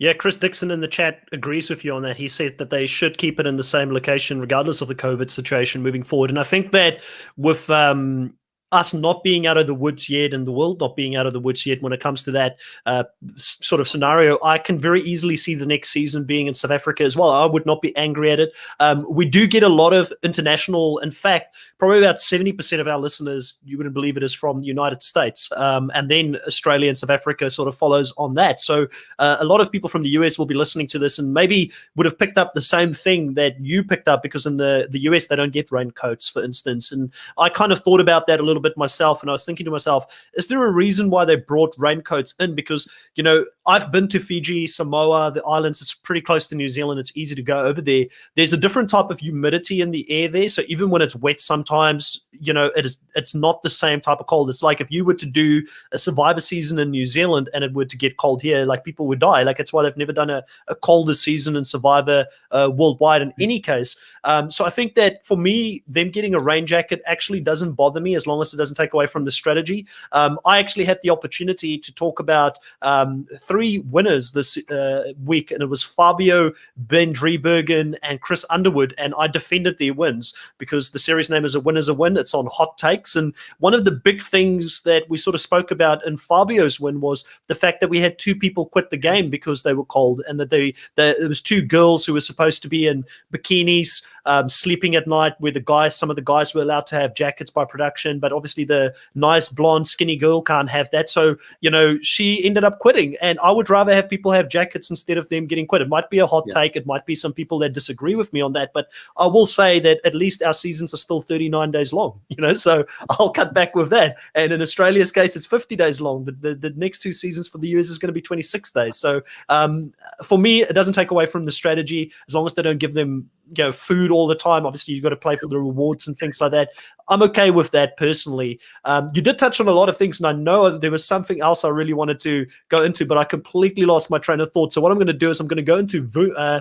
Yeah, Chris Dixon in the chat agrees with you on that. He says that they should keep it in the same location, regardless of the COVID situation moving forward. And I think that with um, us not being out of the woods yet and the world not being out of the woods yet when it comes to that uh, sort of scenario, I can very easily see the next season being in South Africa as well. I would not be angry at it. Um, we do get a lot of international, in fact, probably about 70% of our listeners, you wouldn't believe it, is from the United States. Um, and then Australia and South Africa sort of follows on that. So uh, a lot of people from the US will be listening to this and maybe would have picked up the same thing that you picked up because in the, the US, they don't get raincoats, for instance. And I kind of thought about that a little little bit myself, and I was thinking to myself, is there a reason why they brought raincoats in? Because you know, I've been to Fiji, Samoa, the islands. It's pretty close to New Zealand. It's easy to go over there. There's a different type of humidity in the air there, so even when it's wet, sometimes you know it is. It's not the same type of cold. It's like if you were to do a Survivor season in New Zealand and it were to get cold here, like people would die. Like it's why they've never done a, a colder season in Survivor uh, worldwide. In any case, um, so I think that for me, them getting a rain jacket actually doesn't bother me as long as it doesn't take away from the strategy. Um, I actually had the opportunity to talk about um, three winners this uh, week, and it was Fabio, Ben Driebergen, and Chris Underwood. And I defended their wins because the series name is A Win is a Win. It's on hot takes. And one of the big things that we sort of spoke about in Fabio's win was the fact that we had two people quit the game because they were cold, and that they, there was two girls who were supposed to be in bikinis um, sleeping at night, where the guys, some of the guys were allowed to have jackets by production, but obviously the nice blonde skinny girl can't have that. So you know she ended up quitting, and I would rather have people have jackets instead of them getting quit. It might be a hot yeah. take, it might be some people that disagree with me on that, but I will say that at least our seasons are still 39 days long. You know, so I'll cut back with that. And in Australia's case, it's 50 days long. The, the, the next two seasons for the US is going to be 26 days. So um, for me, it doesn't take away from the strategy as long as they don't give them you know food all the time. Obviously, you've got to play for the rewards and things like that. I'm okay with that personally. Um, you did touch on a lot of things, and I know there was something else I really wanted to go into, but I completely lost my train of thought. So what I'm going to do is I'm going to go into uh,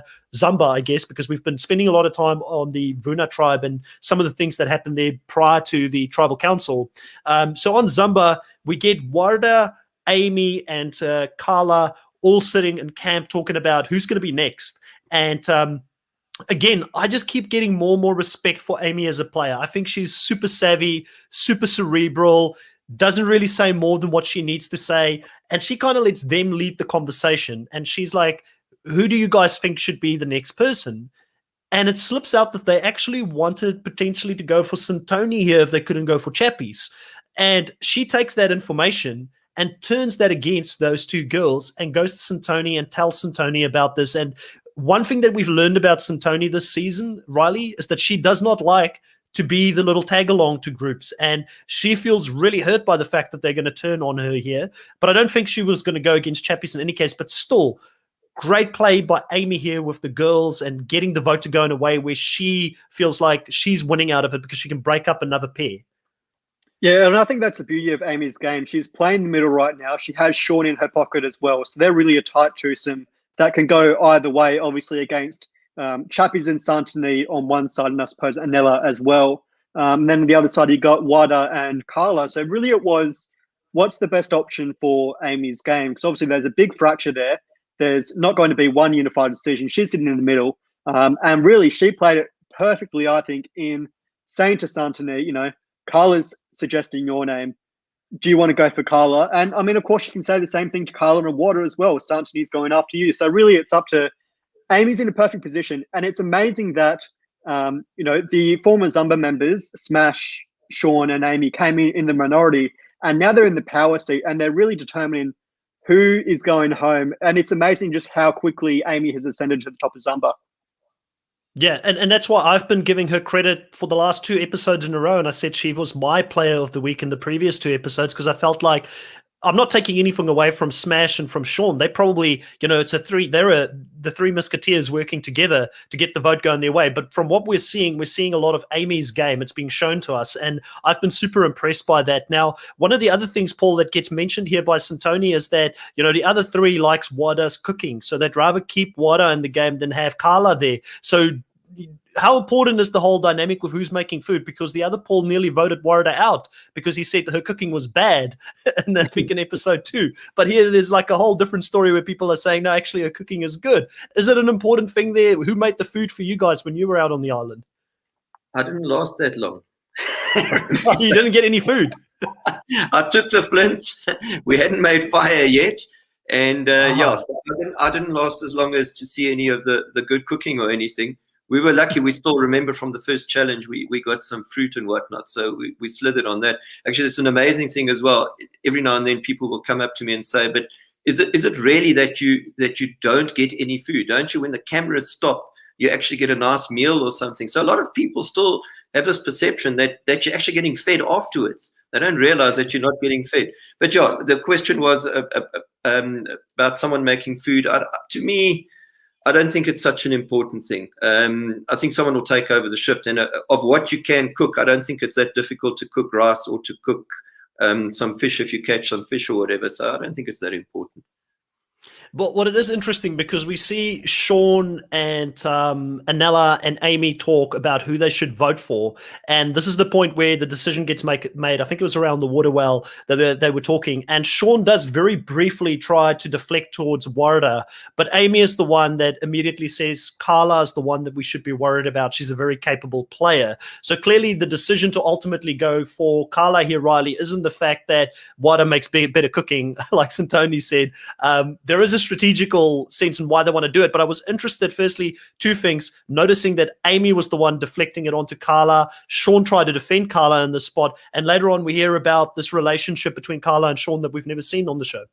I guess, because we've been spending a lot of time on the Vuna tribe and some of the things that happened there prior to the tribal council. Um, so on Zamba, we get Warda, Amy, and uh, Carla all sitting in camp talking about who's going to be next. And um, again, I just keep getting more and more respect for Amy as a player. I think she's super savvy, super cerebral, doesn't really say more than what she needs to say. And she kind of lets them lead the conversation. And she's like, who do you guys think should be the next person? And it slips out that they actually wanted potentially to go for Santoni here if they couldn't go for Chappies. And she takes that information and turns that against those two girls and goes to Santoni and tells Santoni about this. And one thing that we've learned about Santoni this season, Riley, is that she does not like to be the little tag along to groups. And she feels really hurt by the fact that they're going to turn on her here. But I don't think she was going to go against Chappies in any case. But still, great play by Amy here with the girls and getting the vote to go in a way where she feels like she's winning out of it because she can break up another pair. Yeah, and I think that's the beauty of Amy's game. She's playing the middle right now. She has Sean in her pocket as well. So they're really a tight twosome that can go either way, obviously, against um, Chappies and Santoni on one side, and I suppose Anela as well. Um, then on the other side, you got Warda and Carla. So really, it was what's the best option for Amy's game? Because obviously, there's a big fracture there. There's not going to be one unified decision. She's sitting in the middle. Um, and really, she played it perfectly, I think, in saying to Santoni, you know, Carla's suggesting your name. Do you want to go for Carla? And I mean, of course, you can say the same thing to Carla and Warda as well. Santoni's going after you. So really, it's up to Amy's in a perfect position. And it's amazing that, um, you know, the former Zamba members, Smash, Sean, and Amy, came in in the minority. And now they're in the power seat and they're really determining who is going home. And it's amazing just how quickly Amy has ascended to the top of Zamba. Yeah, and, and that's why I've been giving her credit for the last two episodes in a row. And I said she was my player of the week in the previous two episodes because I felt like I'm not taking anything away from Smash and from Sean. They probably, you know, it's a three. They're the three musketeers working together to get the vote going their way. But from what we're seeing, we're seeing a lot of Amy's game. It's being shown to us, and I've been super impressed by that. Now, one of the other things, Paul, that gets mentioned here by Santoni is that you know the other three likes Warda's cooking, so they'd rather keep Warda in the game than have Carla there. So how important is the whole dynamic with who's making food? Because the other Paul nearly voted Warda out because he said that her cooking was bad, and I think in episode two. But here there's like a whole different story where people are saying, no, actually her cooking is good. Is it an important thing there? Who made the food for you guys when you were out on the island? I didn't last that long. you didn't get any food. I took the flint. We hadn't made fire yet. And uh, uh-huh. yeah, so I, didn't, I didn't last as long as to see any of the, the good cooking or anything we were lucky. We still remember from the first challenge, we, we got some fruit and whatnot. So we, we slithered on that. Actually, it's an amazing thing as well. Every now and then people will come up to me and say, but is it is it really that you that you don't get any food? Don't you? When the cameras stop, you actually get a nice meal or something. So a lot of people still have this perception that that you're actually getting fed afterwards. They don't realize that you're not getting fed. But yeah, the question was uh, uh, um, about someone making food. Uh, to me, I don't think it's such an important thing. Um, I think someone will take over the shift. And uh, of what you can cook, I don't think it's that difficult to cook rice or to cook um, some fish if you catch some fish or whatever. So I don't think it's that important. But what it is interesting because we see Sean and um, Anela and Amy talk about who they should vote for, and this is the point where the decision gets make, made. I think it was around the water well that they, they were talking, and Sean does very briefly try to deflect towards Warda, but Amy is the one that immediately says Carla is the one that we should be worried about. She's a very capable player. So clearly, the decision to ultimately go for Carla here, Riley, isn't the fact that Warda makes better cooking, like Santoni said. Um, there is a strategical sense and why they want to do it. But I was interested, firstly, two things noticing that Amy was the one deflecting it onto Carla. Sean tried to defend Carla in the spot. And later on, we hear about this relationship between Carla and Sean that we've never seen on the show.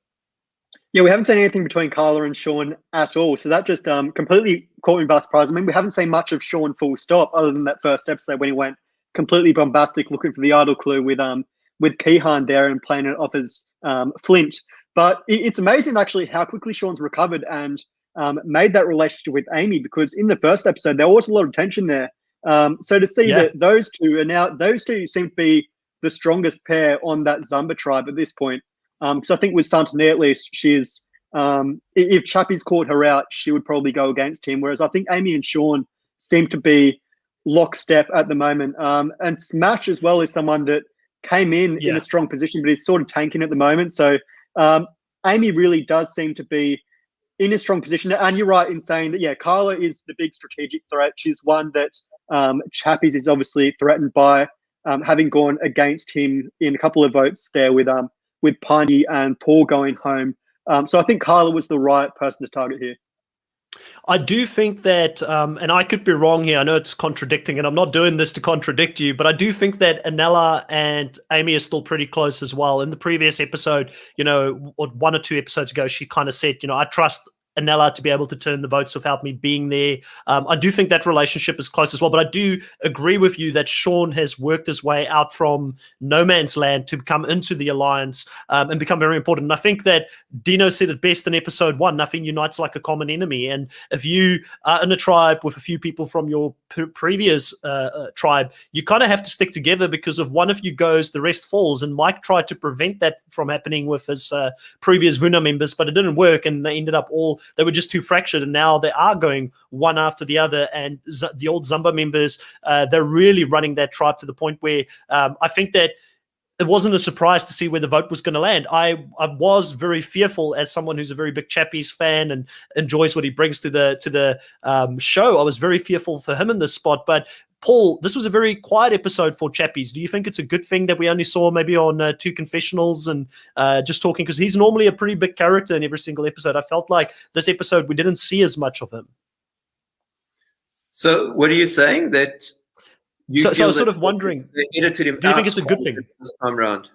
Yeah, we haven't seen anything between Carla and Sean at all. So that just um, completely caught me by surprise. I mean, we haven't seen much of Sean full stop other than that first episode when he went completely bombastic looking for the idol clue with um with Kehan there and playing it off as um, Flint. But it's amazing actually how quickly Sean's recovered and um, made that relationship with Amy because in the first episode there was a lot of tension there. Um, so to see yeah. that those two are now those two seem to be the strongest pair on that Zamba tribe at this point. Because um, I think with Santoni at least, she's um, if Chappie's caught her out, she would probably go against him. Whereas I think Amy and Sean seem to be lockstep at the moment. Um, and Smash as well is someone that came in yeah. in a strong position, but is sort of tanking at the moment. So um, Amy really does seem to be in a strong position. And you're right in saying that, yeah, Carla is the big strategic threat. She's one that um, Chappies is obviously threatened by, um, having gone against him in a couple of votes there with um with Piney and Paul going home. Um, so I think Carla was the right person to target here. I do think that, um, and I could be wrong here. I know it's contradicting, and I'm not doing this to contradict you, but I do think that Anela and Amy are still pretty close as well. In the previous episode, you know, one or two episodes ago, she kind of said, you know, I trust Anela to be able to turn the votes without me being there. Um, I do think that relationship is close as well, but I do agree with you that Sean has worked his way out from no man's land to come into the alliance um, and become very important. And I think that Dino said it best in episode one nothing unites like a common enemy. And if you are in a tribe with a few people from your previous uh, uh, tribe, you kind of have to stick together because if one of you goes, the rest falls. And Mike tried to prevent that from happening with his uh, previous Vuna members, but it didn't work. And they ended up all they were just too fractured, and now they are going one after the other. And Z- the old Zamba members, uh, they're really running that tribe to the point where um, I think that it wasn't a surprise to see where the vote was going to land. I, I was very fearful as someone who's a very big Chappies fan and enjoys what he brings to the to the um, show. I was very fearful for him in this spot, but Paul, this was a very quiet episode for Chappies. Do you think it's a good thing that we only saw maybe on uh, two confessionals and uh, just talking? Because he's normally a pretty big character in every single episode. I felt like this episode we didn't see as much of him. So, what are you saying that? You so, so I was sort of wondering. Do you think it's a good thing this time around?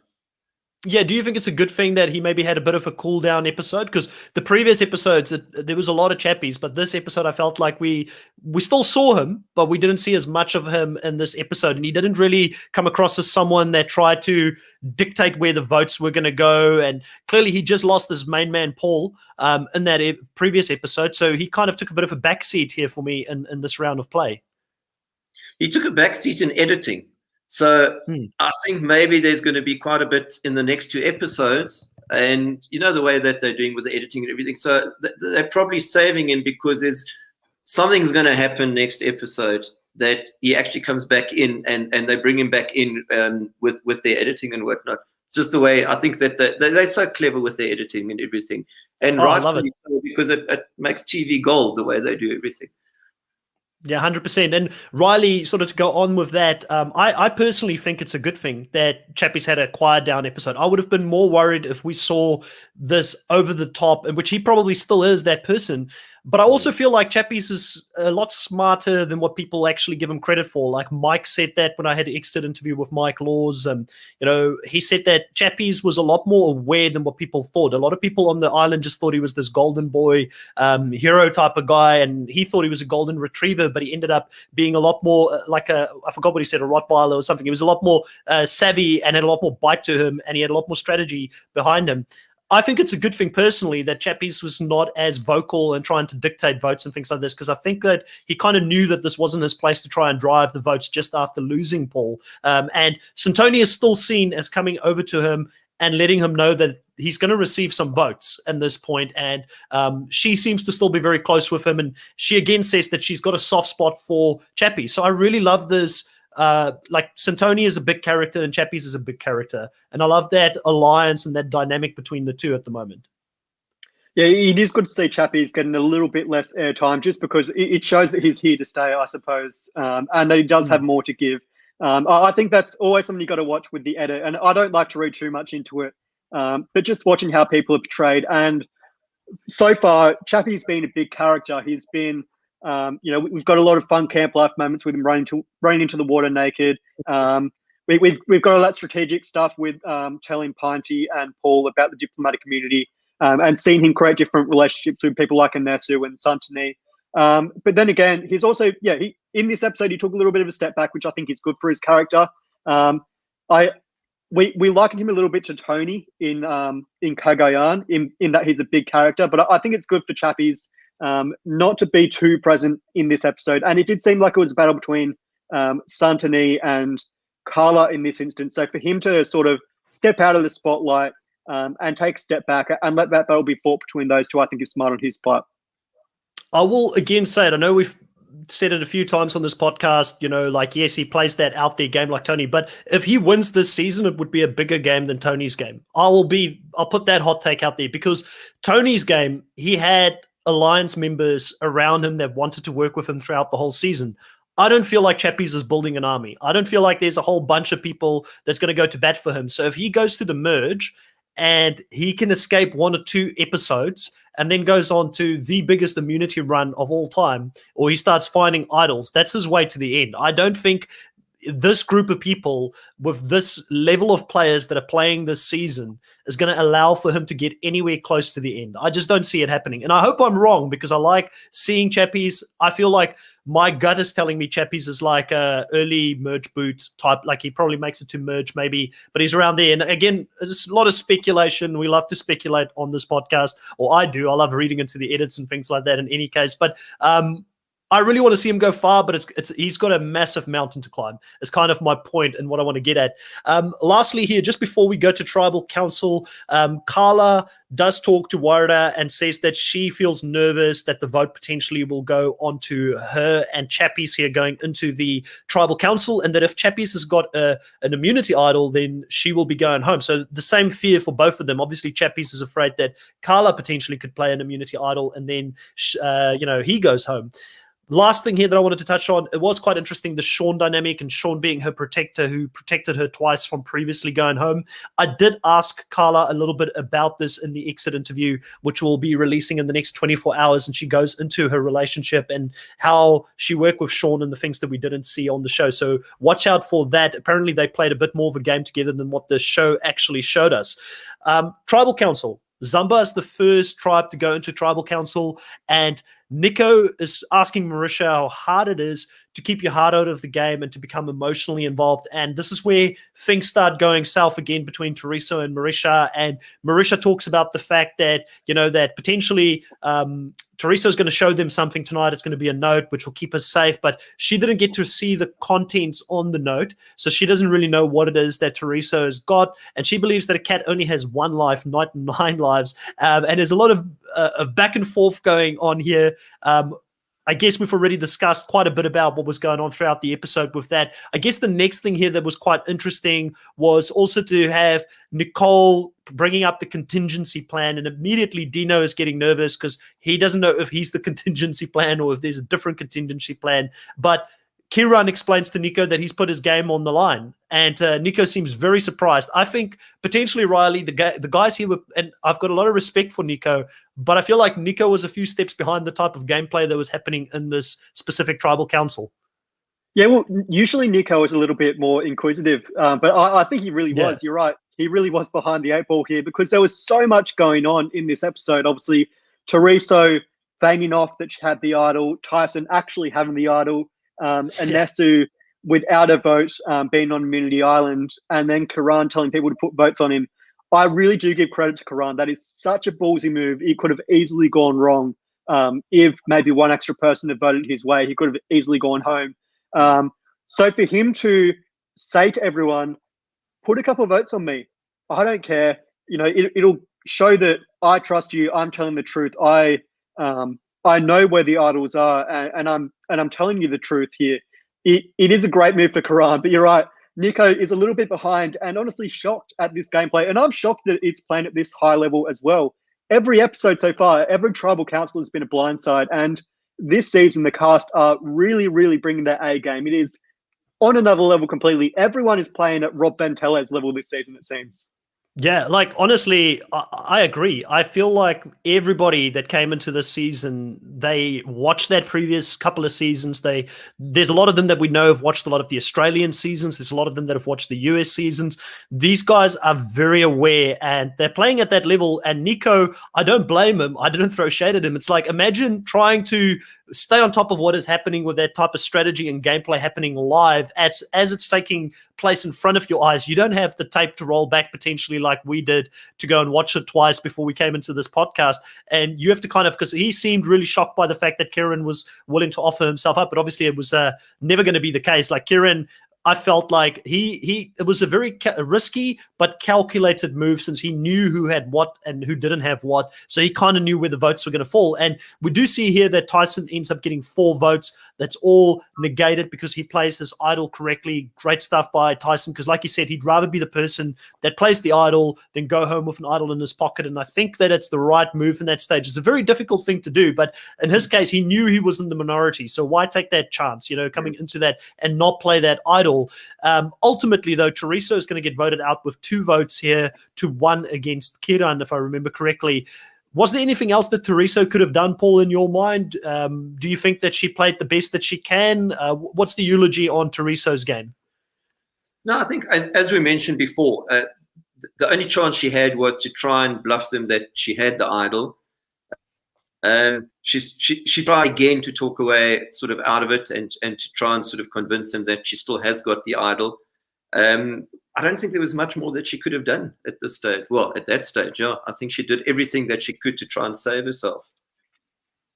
Yeah, do you think it's a good thing that he maybe had a bit of a cool down episode? Because the previous episodes, there was a lot of chappies, but this episode, I felt like we we still saw him, but we didn't see as much of him in this episode, and he didn't really come across as someone that tried to dictate where the votes were going to go. And clearly, he just lost his main man Paul um, in that e- previous episode, so he kind of took a bit of a backseat here for me in, in this round of play. He took a backseat in editing so hmm. I think maybe there's going to be quite a bit in the next two episodes. And you know the way that they're doing with the editing and everything. So they're probably saving him because there's something's going to happen next episode that he actually comes back in and, and they bring him back in um, with, with their editing and whatnot. It's just the way I think that they're, they're so clever with their editing and everything. And oh, rightfully so because it, it makes TV gold the way they do everything. Yeah, hundred percent. And Riley, sort of to go on with that, um, I, I personally think it's a good thing that Chappie's had a quiet down episode. I would have been more worried if we saw this over the top, and which he probably still is that person. But I also feel like Chappies is a lot smarter than what people actually give him credit for. Like Mike said that when I had an exit interview with Mike Laws, um, you know, he said that Chappies was a lot more aware than what people thought. A lot of people on the island just thought he was this golden boy um, hero type of guy, and he thought he was a golden retriever, but he ended up being a lot more uh, like a I forgot what he said, a Rottweiler or something. He was a lot more uh, savvy and had a lot more bite to him, and he had a lot more strategy behind him. I think it's a good thing personally that Chappies was not as vocal and trying to dictate votes and things like this because I think that he kind of knew that this wasn't his place to try and drive the votes just after losing Paul. Um, and Santoni is still seen as coming over to him and letting him know that he's going to receive some votes at this point. And um, she seems to still be very close with him. And she again says that she's got a soft spot for Chappie. So I really love this uh, like Santoni is a big character and Chappies is a big character, and I love that alliance and that dynamic between the two at the moment. Yeah, it is good to see Chappies getting a little bit less airtime, just because it shows that he's here to stay, I suppose, um, and that he does have more to give. Um, I think that's always something you got to watch with the edit, and I don't like to read too much into it, um, but just watching how people are portrayed, and so far, Chappie's been a big character. He's been um, you know, we've got a lot of fun camp life moments with him running to running into the water naked. Um, we, have we've, we've got all that strategic stuff with um, telling Pinty and Paul about the diplomatic community um, and seeing him create different relationships with people like Anesu and Santoni. Um, but then again, he's also yeah. He in this episode he took a little bit of a step back, which I think is good for his character. Um, I we we likened him a little bit to Tony in um, in Cagayan in in that he's a big character, but I, I think it's good for Chappies um, not to be too present in this episode. And it did seem like it was a battle between um, Santoni and Carla in this instance. So for him to sort of step out of the spotlight um, and take a step back and let that battle be fought between those two, I think is smart on his part. I will again say it. I know we've said it a few times on this podcast, you know, like, yes, he plays that out there game like Tony, but if he wins this season, it would be a bigger game than Tony's game. I will be, I'll put that hot take out there because Tony's game, he had alliance members around him that wanted to work with him throughout the whole season. I don't feel like Chappies is building an army. I don't feel like there's a whole bunch of people that's going to go to bat for him. So if he goes to the merge and he can escape one or two episodes and then goes on to the biggest immunity run of all time, or he starts finding idols, that's his way to the end. I don't think this group of people with this level of players that are playing this season is going to allow for him to get anywhere close to the end. I just don't see it happening. And I hope I'm wrong because I like seeing Chappies. I feel like my gut is telling me Chappies is like a early merge boot type. Like he probably makes it to merge maybe, but he's around there. And again, there's a lot of speculation. We love to speculate on this podcast, or I do. I love reading into the edits and things like that in any case. But um, I really want to see him go far, but it's, it's he's got a massive mountain to climb. It's kind of my point and what I want to get at. Um, lastly, here, just before we go to tribal council, um, Carla does talk to Warda and says that she feels nervous that the vote potentially will go onto her and Chappies here going into the tribal council, and that if Chappies has got a, an immunity idol, then she will be going home. So the same fear for both of them. Obviously, Chappies is afraid that Carla potentially could play an immunity idol, and then uh, you know he goes home last thing here that I wanted to touch on, it was quite interesting the Sean dynamic and Sean being her protector who protected her twice from previously going home. I did ask Carla a little bit about this in the exit interview, which we'll be releasing in the next 24 hours. And she goes into her relationship and how she worked with Sean and the things that we didn't see on the show. So watch out for that. Apparently, they played a bit more of a game together than what the show actually showed us. Um, Tribal Council. Zamba is the first tribe to go into Tribal Council, and Nico is asking Marisha how hard it is to keep your heart out of the game and to become emotionally involved. And this is where things start going south again between Tereso and Marisha. And Marisha talks about the fact that, you know, that potentially um, Tereso is going to show them something tonight. It's going to be a note which will keep us safe, but she didn't get to see the contents on the note. So she doesn't really know what it is that Tereso has got. And she believes that a cat only has one life, not nine lives. Um, and there's a lot of, uh, of back and forth going on here. Um, I guess we've already discussed quite a bit about what was going on throughout the episode with that. I guess the next thing here that was quite interesting was also to have Nicole bringing up the contingency plan, and immediately Dino is getting nervous because he doesn't know if he's the contingency plan or if there's a different contingency plan. But Kiran explains to Nico that he's put his game on the line, and uh, Nico seems very surprised. I think potentially Riley, the guy, the guys here, were, and I've got a lot of respect for Nico, but I feel like Nico was a few steps behind the type of gameplay that was happening in this specific tribal council. Yeah, well, usually Nico is a little bit more inquisitive, um, but I, I, think he really yeah. was. You're right. He really was behind the eight ball here because there was so much going on in this episode. Obviously, Tereso feigning off that she had the idol, Tyson actually having the idol um, Anesu without a vote um, being on Immunity Island, and then Kiran telling people to put votes on him. I really do give credit to Kiran. That is such a ballsy move. It could have easily gone wrong um, if maybe one extra person had voted his way. He could have easily gone home. Um, so for him to say to everyone, put a couple of votes on me. I don't care. You know, it, will show that I trust you. I'm telling the truth. I um, I know where the idols are, and, and I'm and I'm telling you the truth here. It, it is a great move for Kiran, but you're right. Nico is a little bit behind and honestly shocked at this gameplay. And I'm shocked that it's playing at this high level as well. Every episode so far, every tribal council has been a blindside. And this season, the cast are really, really bringing their A game. It is on another level completely. Everyone is playing at Rob Bentelez level this season, it seems. Yeah, like honestly, I, I, agree. I feel like everybody that came into this season, they watched that previous couple of seasons. They there's a lot of them that we know have watched a lot of the Australian seasons. There's a lot of them that have watched the US seasons. These guys are very aware and they're playing at that level. And Nico, I don't blame him. I didn't throw shade at him. It's like imagine trying to stay on top of what is happening with that type of strategy and gameplay happening live as as it's taking place in front of your eyes. You don't have the tape to roll back potentially like we did to go and watch it twice before we came into this podcast. And you have to kind of because he seemed really shocked by the fact that Kiran was willing to offer himself up, but obviously it was uh, never going to be the case. Like Kiran I felt like he he it was a very ca- risky but calculated move since he knew who had what and who didn't have what. So he kind of knew where the votes were going to fall. And we do see here that Tyson ends up getting four votes. That's all negated because he plays his idol correctly. Great stuff by Tyson because, like he said, he'd rather be the person that plays the idol than go home with an idol in his pocket. And I think that it's the right move in that stage. It's a very difficult thing to do, but in his case, he knew he was in the minority. So why take that chance? You know, coming mm. into that and not play that idol um, ultimately, though, Tereso is going to get voted out with two votes here to one against Kiran, if I remember correctly. Was there anything else that Tereso could have done, Paul, in your mind? Um, do you think that she played the best that she can? Uh, what's the eulogy on Tereso's game? No, I think, as, as we mentioned before, uh, the only chance she had was to try and bluff them that she had the idol. Um, she's, she she tried again to talk away sort of out of it and and to try and sort of convince them that she still has got the idol. Um, I don't think there was much more that she could have done at this stage. Well, at that stage, yeah, I think she did everything that she could to try and save herself.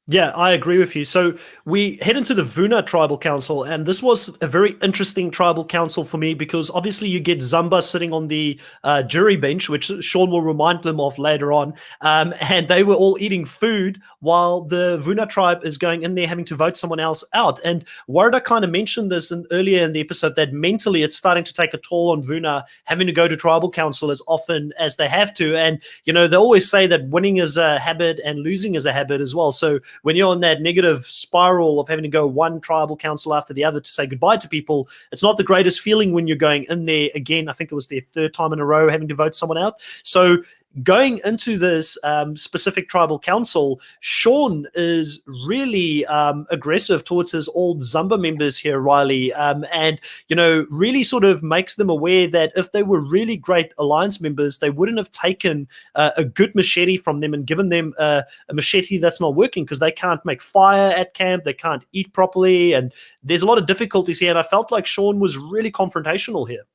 Yeah, I agree with you. So we head into the Vuna Tribal Council, and this was a very interesting tribal council for me because obviously you get Zamba sitting on the uh, jury bench, which Sean will remind them of later on, um, and they were all eating food while the Vuna tribe is going in there having to vote someone else out. And Warda kind of mentioned this in, earlier in the episode that mentally it's starting to take a toll on Vuna having to go to tribal council as often as they have to. And you know they always say that winning is a habit and losing is a habit as well. So when you're on that negative spiral of having to go one tribal council after the other to say goodbye to people, it's not the greatest feeling when you're going in there again. I think it was their third time in a row having to vote someone out. So going into this um, specific tribal council, Sean is really um, aggressive towards his old Zamba members here, Riley, um, and you know really sort of makes them aware that if they were really great alliance members, they wouldn't have taken uh, a good machete from them and given them a machete that's not working because they can't make fire at camp, they can't eat properly, and there's a lot of difficulties here. And I felt like Sean was really confrontational here.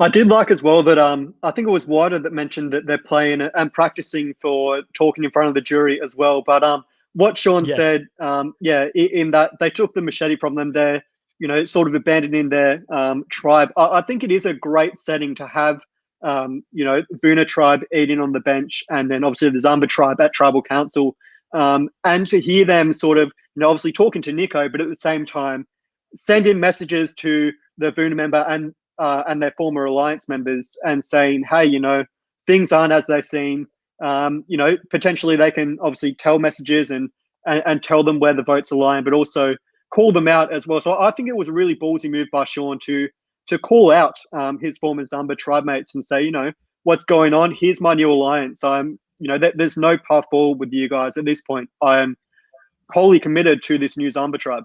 I did like as well that um, I think it was Warda that mentioned that they're playing and practicing for talking in front of the jury as well. But um, what Sean yeah. said, um, yeah, in that they took the machete from them, they're you know sort of abandoning their um, tribe. I, I, think it is a great setting to have. Um, you know, Vuna tribe eating on the bench, and then obviously the Zamba tribe at tribal council, um, and to hear them sort of, you know, obviously talking to Nico, but at the same time, sending messages to the Vuna member and uh, and their former alliance members and saying, hey, you know, things aren't as they seem. Um, you know, potentially they can obviously tell messages and, and, and tell them where the votes align, but also call them out as well. So I think it was a really ballsy move by Sean to to call out um, his former Zamba tribe mates and say, you know, what's going on? Here's my new alliance. I'm, you know, th- there's no path forward with you guys at this point. I am wholly committed to this new Zamba tribe.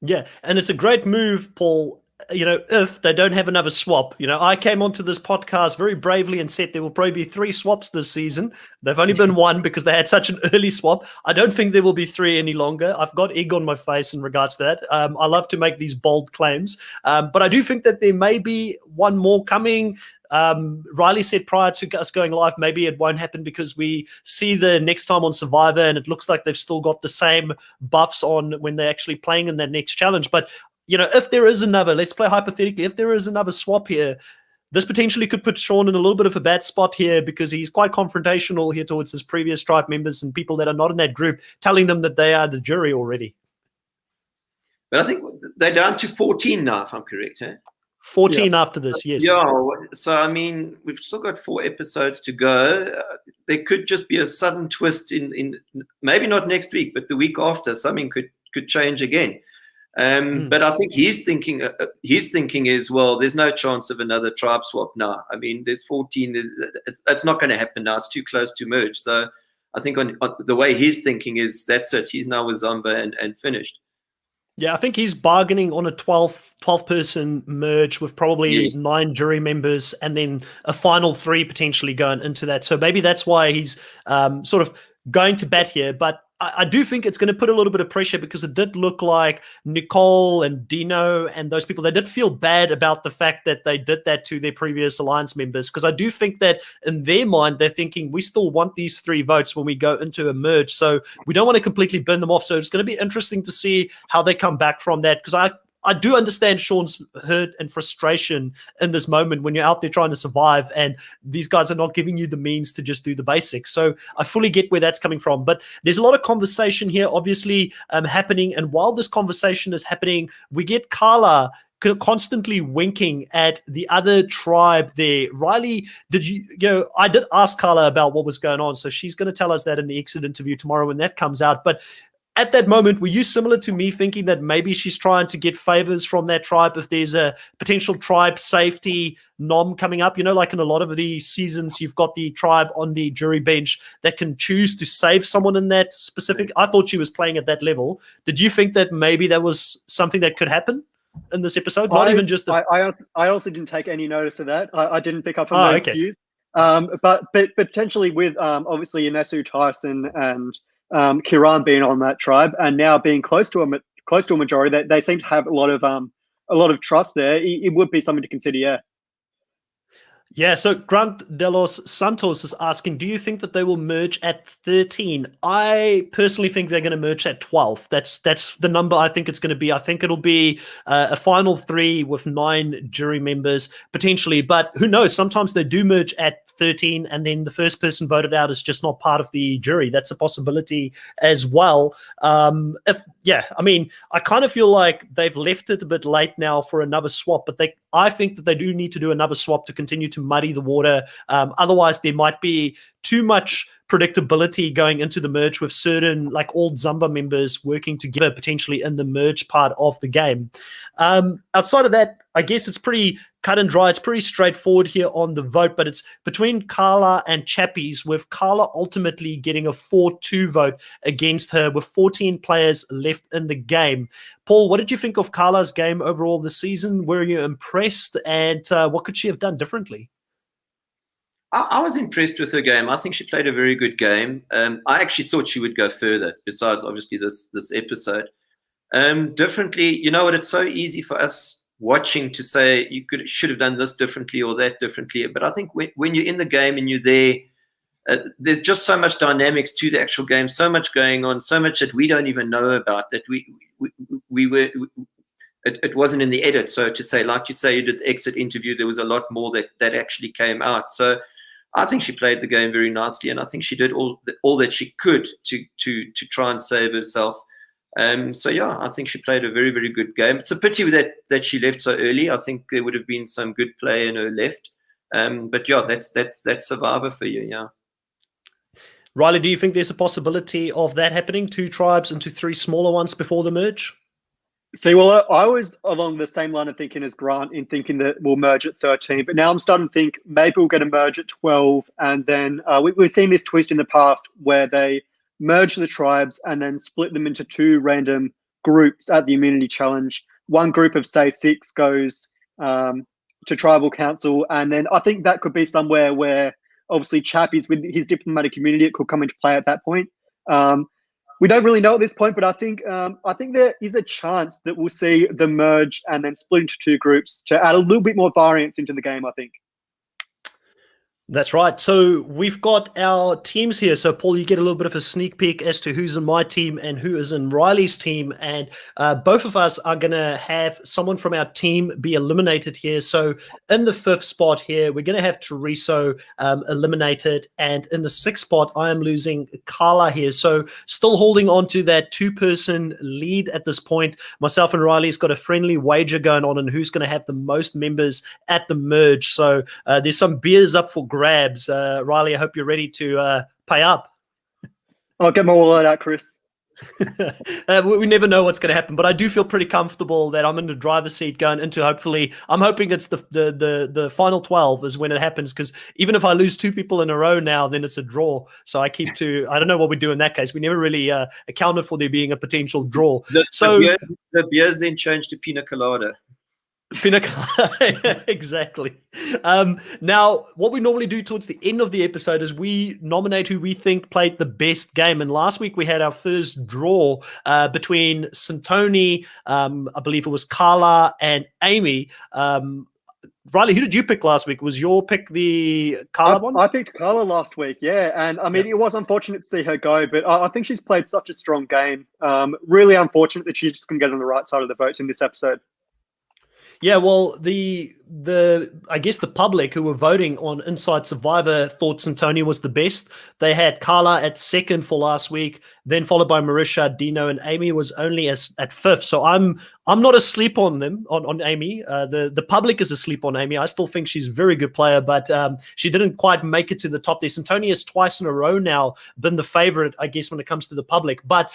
Yeah, and it's a great move, Paul, you know, if they don't have another swap, you know, I came onto this podcast very bravely and said there will probably be three swaps this season. They've only been one because they had such an early swap. I don't think there will be three any longer. I've got egg on my face in regards to that. Um, I love to make these bold claims, um, but I do think that there may be one more coming. Um, Riley said prior to us going live, maybe it won't happen because we see the next time on Survivor and it looks like they've still got the same buffs on when they're actually playing in their next challenge. But you know, if there is another, let's play hypothetically, if there is another swap here, this potentially could put Sean in a little bit of a bad spot here because he's quite confrontational here towards his previous tribe members and people that are not in that group, telling them that they are the jury already. But I think they're down to 14 now, if I'm correct. Eh? 14 yeah. after this, yes. Yeah. So, I mean, we've still got four episodes to go. Uh, there could just be a sudden twist in, in maybe not next week, but the week after, something could, could change again. Um, mm. But I think he's thinking. Uh, uh, his thinking is well. There's no chance of another tribe swap now. I mean, there's 14. There's, it's, it's not going to happen now. It's too close to merge. So I think on, on, the way he's thinking is that's it. He's now with Zamba and, and finished. Yeah, I think he's bargaining on a 12, 12 person merge with probably yes. nine jury members and then a final three potentially going into that. So maybe that's why he's um, sort of going to bat here. But I, do think it's going to put a little bit of pressure because it did look like Nicole and Dino and those people, they did feel bad about the fact that they did that to their previous alliance members. Because I do think that in their mind, they're thinking we still want these three votes when we go into a merge. So we don't want to completely burn them off. So it's going to be interesting to see how they come back from that. Because I I do understand Sean's hurt and frustration in this moment when you're out there trying to survive and these guys are not giving you the means to just do the basics. So I fully get where that's coming from. But there's a lot of conversation here, obviously, um, happening. And while this conversation is happening, we get Carla constantly winking at the other tribe there. Riley, did you, you know, I did ask Carla about what was going on. So she's going to tell us that in the exit interview tomorrow when that comes out. But at that moment, were you similar to me thinking that maybe she's trying to get favors from that tribe if there's a potential tribe safety nom coming up? You know, like in a lot of the seasons, you've got the tribe on the jury bench that can choose to save someone in that specific. I thought she was playing at that level. Did you think that maybe that was something that could happen? In this episode, not I, even just the. I, I, also, I also didn't take any notice of that. I, I didn't pick up on oh, those okay. views. Um, but but potentially with um, obviously Anesu Tyson and um, Kiran being on that tribe and now being close to a close to a majority, they, they seem to have a lot of um, a lot of trust there. It, it would be something to consider. Yeah. Yeah, so Grant Delos Santos is asking, do you think that they will merge at 13? I personally think they're going to merge at 12. That's that's the number I think it's going to be. I think it'll be uh, a final three with nine jury members potentially, but who knows? Sometimes they do merge at 13 and then the first person voted out is just not part of the jury. That's a possibility as well. Um, if yeah, I mean, I kind of feel like they've left it a bit late now for another swap, but they I think that they do need to do another swap to continue to muddy the water. Um, otherwise, there might be too much predictability going into the merge with certain like old Zamba members working together potentially in the merge part of the game. Um, outside of that, I guess it's pretty cut and dry. It's pretty straightforward here on the vote, but it's between Carla and Chappies, with Carla ultimately getting a 4 2 vote against her with 14 players left in the game. Paul, what did you think of Carla's game overall this season? Were you impressed? And uh, what could she have done differently? I, I, was impressed with her game. I think she played a very good game. Um, I actually thought she would go further, besides obviously this this episode. Um, differently, you know what? It's so easy for us watching to say you could should have done this differently or that differently. But I think when, when you're in the game and you're there, uh, there's just so much dynamics to the actual game, so much going on, so much that we don't even know about that we we, we were. It, it wasn't in the edit, so to say, like you say, you did the exit interview. There was a lot more that that actually came out. So I think she played the game very nicely, and I think she did all all that she could to to to try and save herself. Um, so yeah, I think she played a very very good game. It's a pity that that she left so early. I think there would have been some good play in her left. Um, but yeah, that's that's that's survivor for you. Yeah. Riley, do you think there's a possibility of that happening? Two tribes into three smaller ones before the merge? See, well, I was along the same line of thinking as Grant in thinking that we'll merge at 13, but now I'm starting to think maybe we'll get a merge at 12. And then uh, we, have seen this twist in the past where they merge the tribes and then split them into two random groups at the immunity challenge. One group of, say, six goes um, to tribal council. And then I think that could be somewhere where obviously Chappie's with his diplomatic community, it could come into play at that point. Um, we don't really know at this point, but I think um, I think there is a chance that we'll see the merge and then split into two groups to add a little bit more variance into the game. I think. That's right. So we've got our teams here. So Paul, you get a little bit of a sneak peek as to who's in my team and who is in Riley's team, and uh, both of us are going to have someone from our team be eliminated here. So in the fifth spot here, we're going to have Tereso um, eliminated, and in the sixth spot, I am losing Carla here. So still holding on to that two-person lead at this point. Myself and Riley's got a friendly wager going on, and who's going to have the most members at the merge. So uh, there's some beers up for grabs. Uh, Riley, I hope you're ready to uh, pay up. I'll get my wallet out, Chris. uh, we, we, never know what's going to happen, but I do feel pretty comfortable that I'm in the driver's seat going into. Hopefully, I'm hoping it's the the the, the final twelve is when it happens. Because even if I lose two people in a row now, then it's a draw. So I keep to. I don't know what we do in that case. We never really uh, accounted for there being a potential draw. The, so the, beer, the beers then change to pina colada. Pina colada, exactly. Um, now, what we normally do towards the end of the episode is we nominate who we think played the best game. And last week we had our first draw uh, between Santoni, um, I believe it was Carla and Amy. Um, Riley, who did you pick last week? Was your pick the Carla I, one? I picked Carla last week, yeah. And I mean, yeah. it was unfortunate to see her go, but I, I think she's played such a strong game. Um, really unfortunate that she just couldn't get on the right side of the votes in this episode. Yeah, well, the the I guess the public who were voting on Inside Survivor thought Santoni was the best. They had Carla at second for last week, then followed by Marisha, Dino, and Amy was only as at fifth. So I'm I'm not asleep on them on on Amy. Uh, the the public is asleep on Amy. I still think she's a very good player, but um, she didn't quite make it to the top there. Santoni has twice in a row now been the favorite, I guess, when it comes to the public. But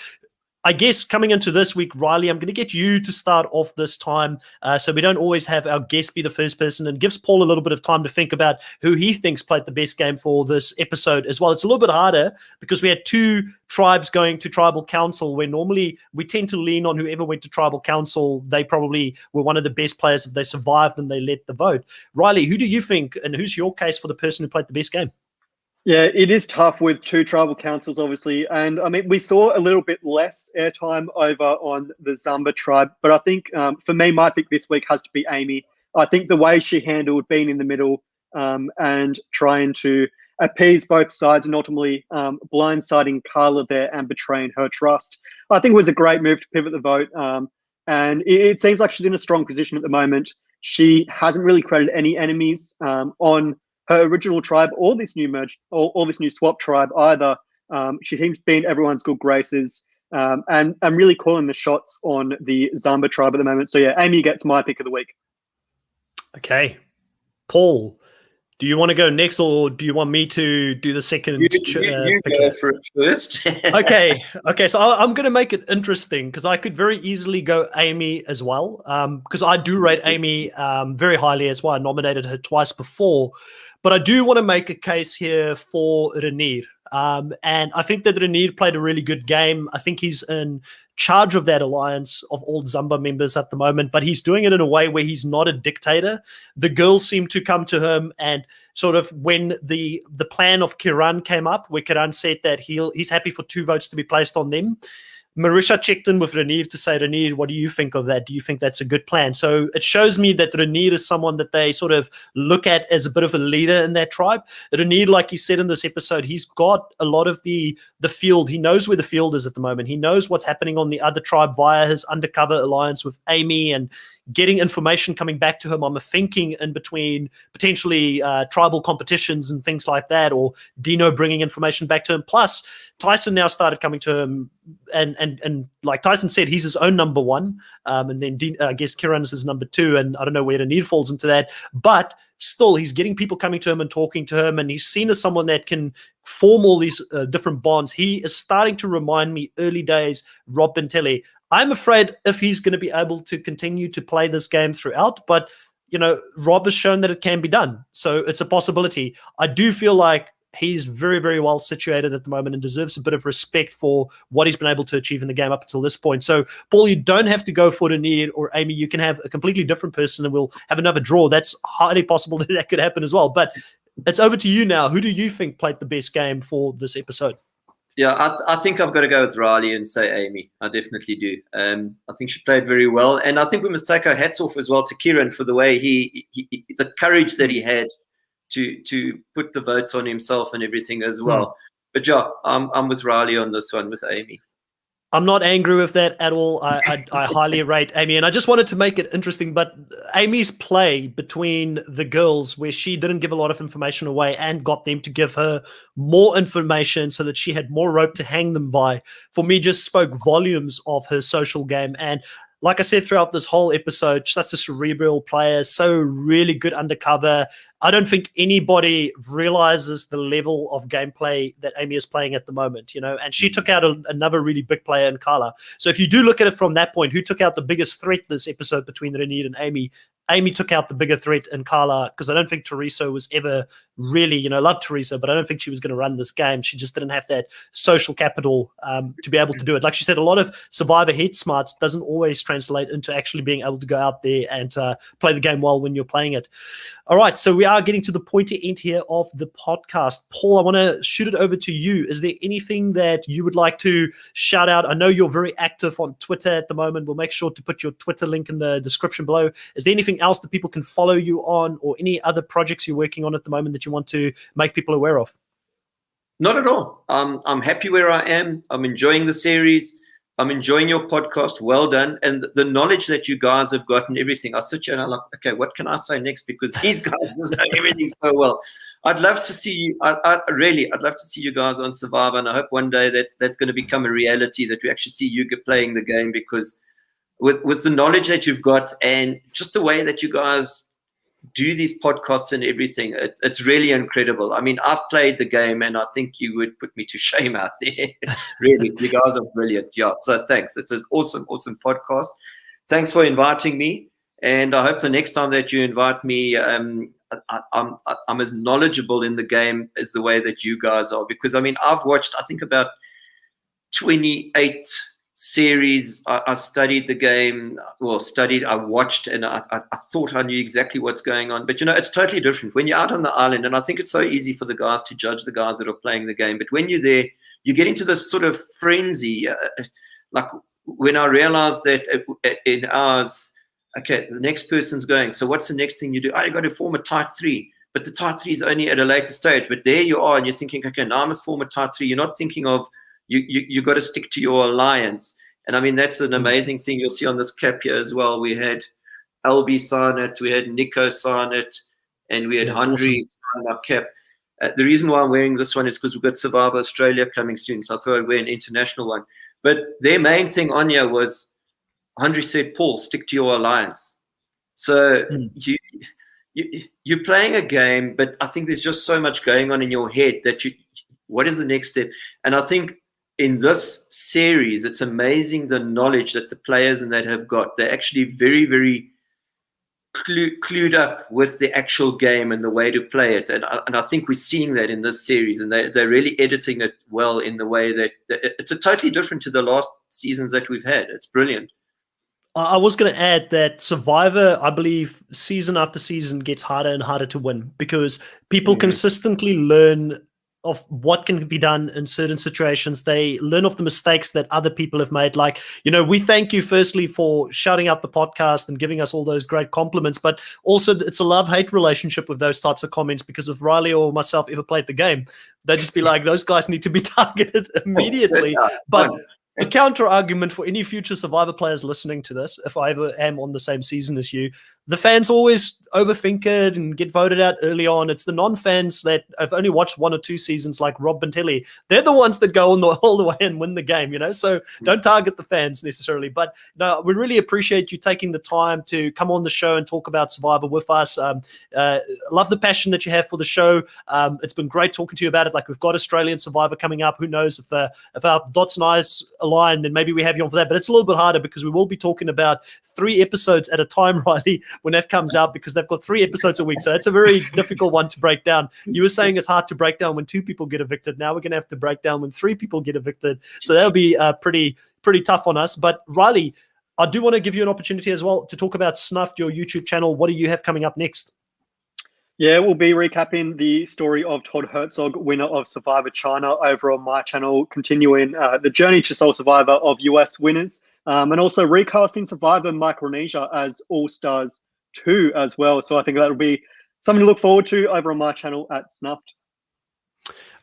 I guess coming into this week, Riley, I'm going to get you to start off this time uh, so we don't always have our guest be the first person and gives Paul a little bit of time to think about who he thinks played the best game for this episode as well. It's a little bit harder because we had two tribes going to tribal council where normally we tend to lean on whoever went to tribal council. They probably were one of the best players if they survived and they led the vote. Riley, who do you think and who's your case for the person who played the best game? Yeah, it is tough with two tribal councils, obviously. And I mean, we saw a little bit less airtime over on the Zamba tribe. But I think um, for me, my pick this week has to be Amy. I think the way she handled being in the middle um, and trying to appease both sides and ultimately um, blindsiding Carla there and betraying her trust, I think it was a great move to pivot the vote. Um, and it, it, seems like she's in a strong position at the moment. She hasn't really created any enemies um, on her original tribe or this new merge or, or this new swap tribe either. Um, she seems to be in everyone's good graces. Um, and I'm really calling the shots on the Zamba tribe at the moment. So yeah, Amy gets my pick of the week. Okay, Paul, do you want to go next, or do you want me to do the second? You, you, you uh, go for it first. okay, okay. So I, am going to make it interesting because I could very easily go Amy as well, because um, I do rate Amy um, very highly. That's why I nominated her twice before. But I do want to make a case here for Renier. Um, and I think that Renier played a really good game. I think he's in charge of that alliance of all Zamba members at the moment, but he's doing it in a way where he's not a dictator. The girls seem to come to him and sort of when the the plan of Kiran came up, where Kiran said that he'll he's happy for two votes to be placed on them. Marisha checked in with Renier to say, Renier, what do you think of that? Do you think that's a good plan? So it shows me that Renier is someone that they sort of look at as a bit of a leader in their tribe. Renier, like he said in this episode, he's got a lot of the the field. He knows where the field is at the moment. He knows what's happening on the other tribe via his undercover alliance with Amy and getting information coming back to him. I'm thinking in between potentially uh, tribal competitions and things like that, or Dino bringing information back to him. Plus, Tyson now started coming to him, and and and like Tyson said, he's his own number one, um, and then uh, I guess Kiran is his number two, and I don't know where the need falls into that, but still, he's getting people coming to him and talking to him, and he's seen as someone that can form all these uh, different bonds. He is starting to remind me early days Rob Bentelli. I'm afraid if he's going to be able to continue to play this game throughout, but you know, Rob has shown that it can be done. So it's a possibility. I do feel like he's very, very well situated at the moment and deserves a bit of respect for what he's been able to achieve in the game up until this point. So, Paul, you don't have to go for Renier or Amy. You can have a completely different person and we'll have another draw. That's highly possible that that could happen as well. But it's over to you now. Who do you think played the best game for this episode? Yeah, I, th- I, think I've got to go with Riley and say Amy. I definitely do. Um, I think she played very well, and I think we must take our hats off as well to Kiran for the way he, he, he the courage that he had to to put the votes on himself and everything as well. Mm. But yeah, I'm I'm with Riley on this one with Amy. I'm not angry with that at all. I, I, I, highly rate Amy, and I just wanted to make it interesting. But Amy's play between the girls, where she didn't give a lot of information away and got them to give her more information so that she had more rope to hang them by, for me, just spoke volumes of her social game. And like I said throughout this whole episode, such a cerebral player, so really good undercover. I don't think anybody realizes the level of gameplay that Amy is playing at the moment, you know, and she took out a, another really big player in Carla. So if you do look at it from that point, who took out the biggest threat this episode between Renier and Amy? Amy took out the bigger threat in Carla because I don't think Tereso was ever really, you know, love Tereso, but I don't think she was going to run this game. She just didn't have that social capital um, to be able to do it. Like she said, a lot of survivor head smarts doesn't always translate into actually being able to go out there and uh, play the game well when you're playing it. All right, so we are getting to the pointy end here of the podcast. Paul, I want to shoot it over to you. Is there anything that you would like to shout out? I know you're very active on Twitter at the moment. We'll make sure to put your Twitter link in the description below. Is there anything else that people can follow you on or any other projects you're working on at the moment that you want to make people aware of? Not at all. Um, I'm happy where I am. I'm enjoying the series. I'm enjoying your podcast. Well done. And the knowledge that you guys have gotten, everything. I sit here and I'm like, okay, what can I say next? Because these guys know everything so well. I'd love to see you. I, I, really, I'd love to see you guys on Survivor. And I hope one day that's, that's going to become a reality that we actually see you playing the game because with, with the knowledge that you've got and just the way that you guys do these podcasts and everything. It, it's really incredible. I mean, I've played the game and I think you would put me to shame out there. really, you guys are brilliant. Yeah. So thanks. It's an awesome, awesome podcast. Thanks for inviting me. And I hope the next time that you invite me, um, I, I'm, I'm as knowledgeable in the game as the way that you guys are. Because I mean, I've watched, I think about 28 series. I, I, studied the game, well, studied, I watched, and I, I, I, thought I knew exactly what's going on. But you know, it's totally different when you're out on the island. And I think it's so easy for the guys to judge the guys that are playing the game. But when you're there, you get into this sort of frenzy. Uh, uh like when I realized that uh, uh, in ours, okay, the next person's going. So what's the next thing you do? Oh, you got to form a tight three. But the tight three is only at a later stage. But there you are, and you're thinking, okay, now I must form a tight three. You're not thinking of you you you got to stick to your alliance. And I mean that's an mm-hmm. amazing thing you'll see on this cap here as well. We had LB sign it, we had Nico sign it, and we had yeah, Henry awesome. sign our cap. Uh, the reason why I'm wearing this one is because we've got Survivor Australia coming soon, so I thought I'd wear an international one. But their main thing on here was Henry said, Paul, stick to your alliance. So mm. you, you you're playing a game, but I think there's just so much going on in your head that you what is the next step? And I think in this series, it's amazing the knowledge that the players and that have got. They're actually very, very clu- clued up with the actual game and the way to play it. And I, and I think we're seeing that in this series, and they, they're really editing it well in the way that, that it's a totally different to the last seasons that we've had. It's brilliant. I was going to add that Survivor, I believe, season after season gets harder and harder to win because people mm-hmm. consistently learn of what can be done in certain situations. They learn of the mistakes that other people have made. Like, you know, we thank you firstly for shouting out the podcast and giving us all those great compliments, but also it's a love hate relationship with those types of comments because if Riley or myself ever played the game, they'd just be like, those guys need to be targeted immediately. but a counter argument for any future survivor players listening to this, if I ever am on the same season as you, the fans always overthink it and get voted out early on. It's the non-fans that have only watched one or two seasons, like Rob Bentelli. They're the ones that go on the, all the way and win the game, you know. So don't target the fans necessarily. But no, we really appreciate you taking the time to come on the show and talk about Survivor with us. Um, uh, love the passion that you have for the show. Um, it's been great talking to you about it. Like we've got Australian Survivor coming up. Who knows if uh, if our dots and eyes align, then maybe we have you on for that. But it's a little bit harder because we will be talking about three episodes at a time, Riley when that comes out because they've got three episodes a week. So it's a very difficult one to break down. You were saying it's hard to break down when two people get evicted. Now we're going to have to break down when three people get evicted. So that'll be uh, pretty pretty tough on us. But Riley, I do want to give you an opportunity as well to talk about Snuffed, your YouTube channel. What do you have coming up next? Yeah, we'll be recapping the story of Todd Herzog, winner of Survivor China, over on my channel, continuing uh, the journey to sole survivor of US winners, um, and also recasting Survivor Micronesia as All Stars two as well. So I think that'll be something to look forward to over on my channel at Snuffed.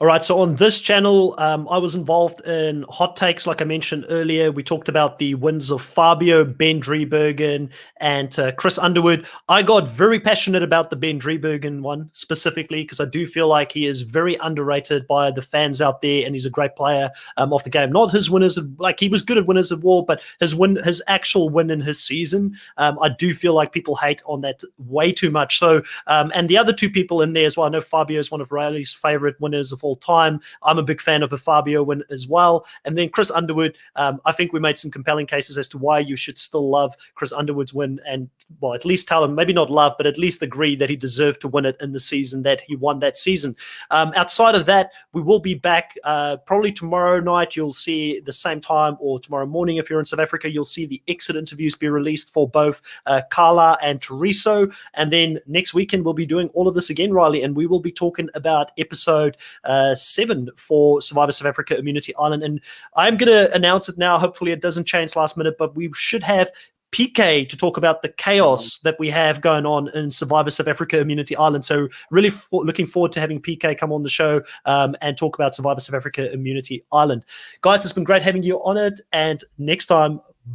All right. So on this channel, um, I was involved in hot takes, like I mentioned earlier. We talked about the wins of Fabio, Ben Driebergen, and uh, Chris Underwood. I got very passionate about the Ben Driebergen one specifically because I do feel like he is very underrated by the fans out there, and he's a great player um, off the game. Not his winners, of, like he was good at winners of war, but his win, his actual win in his season, um, I do feel like people hate on that way too much. So, um, and the other two people in there as well. I know Fabio is one of Riley's favorite winners of all time. I'm a big fan of a Fabio win as well. And then Chris Underwood, um, I think we made some compelling cases as to why you should still love Chris Underwood's win and, well, at least tell him, maybe not love, but at least agree that he deserved to win it in the season that he won that season. Um, outside of that, we will be back uh, probably tomorrow night. You'll see the same time or tomorrow morning if you're in South Africa, you'll see the exit interviews be released for both uh, Carla and Tereso. And then next weekend, we'll be doing all of this again, Riley, and we will be talking about episode uh, seven for Survivor South Africa Immunity Island. And I'm going to announce it now. Hopefully, it doesn't change last minute, but we should have PK to talk about the chaos that we have going on in Survivor South Africa Immunity Island. So, really for, looking forward to having PK come on the show um, and talk about Survivor South Africa Immunity Island. Guys, it's been great having you on it. And next time,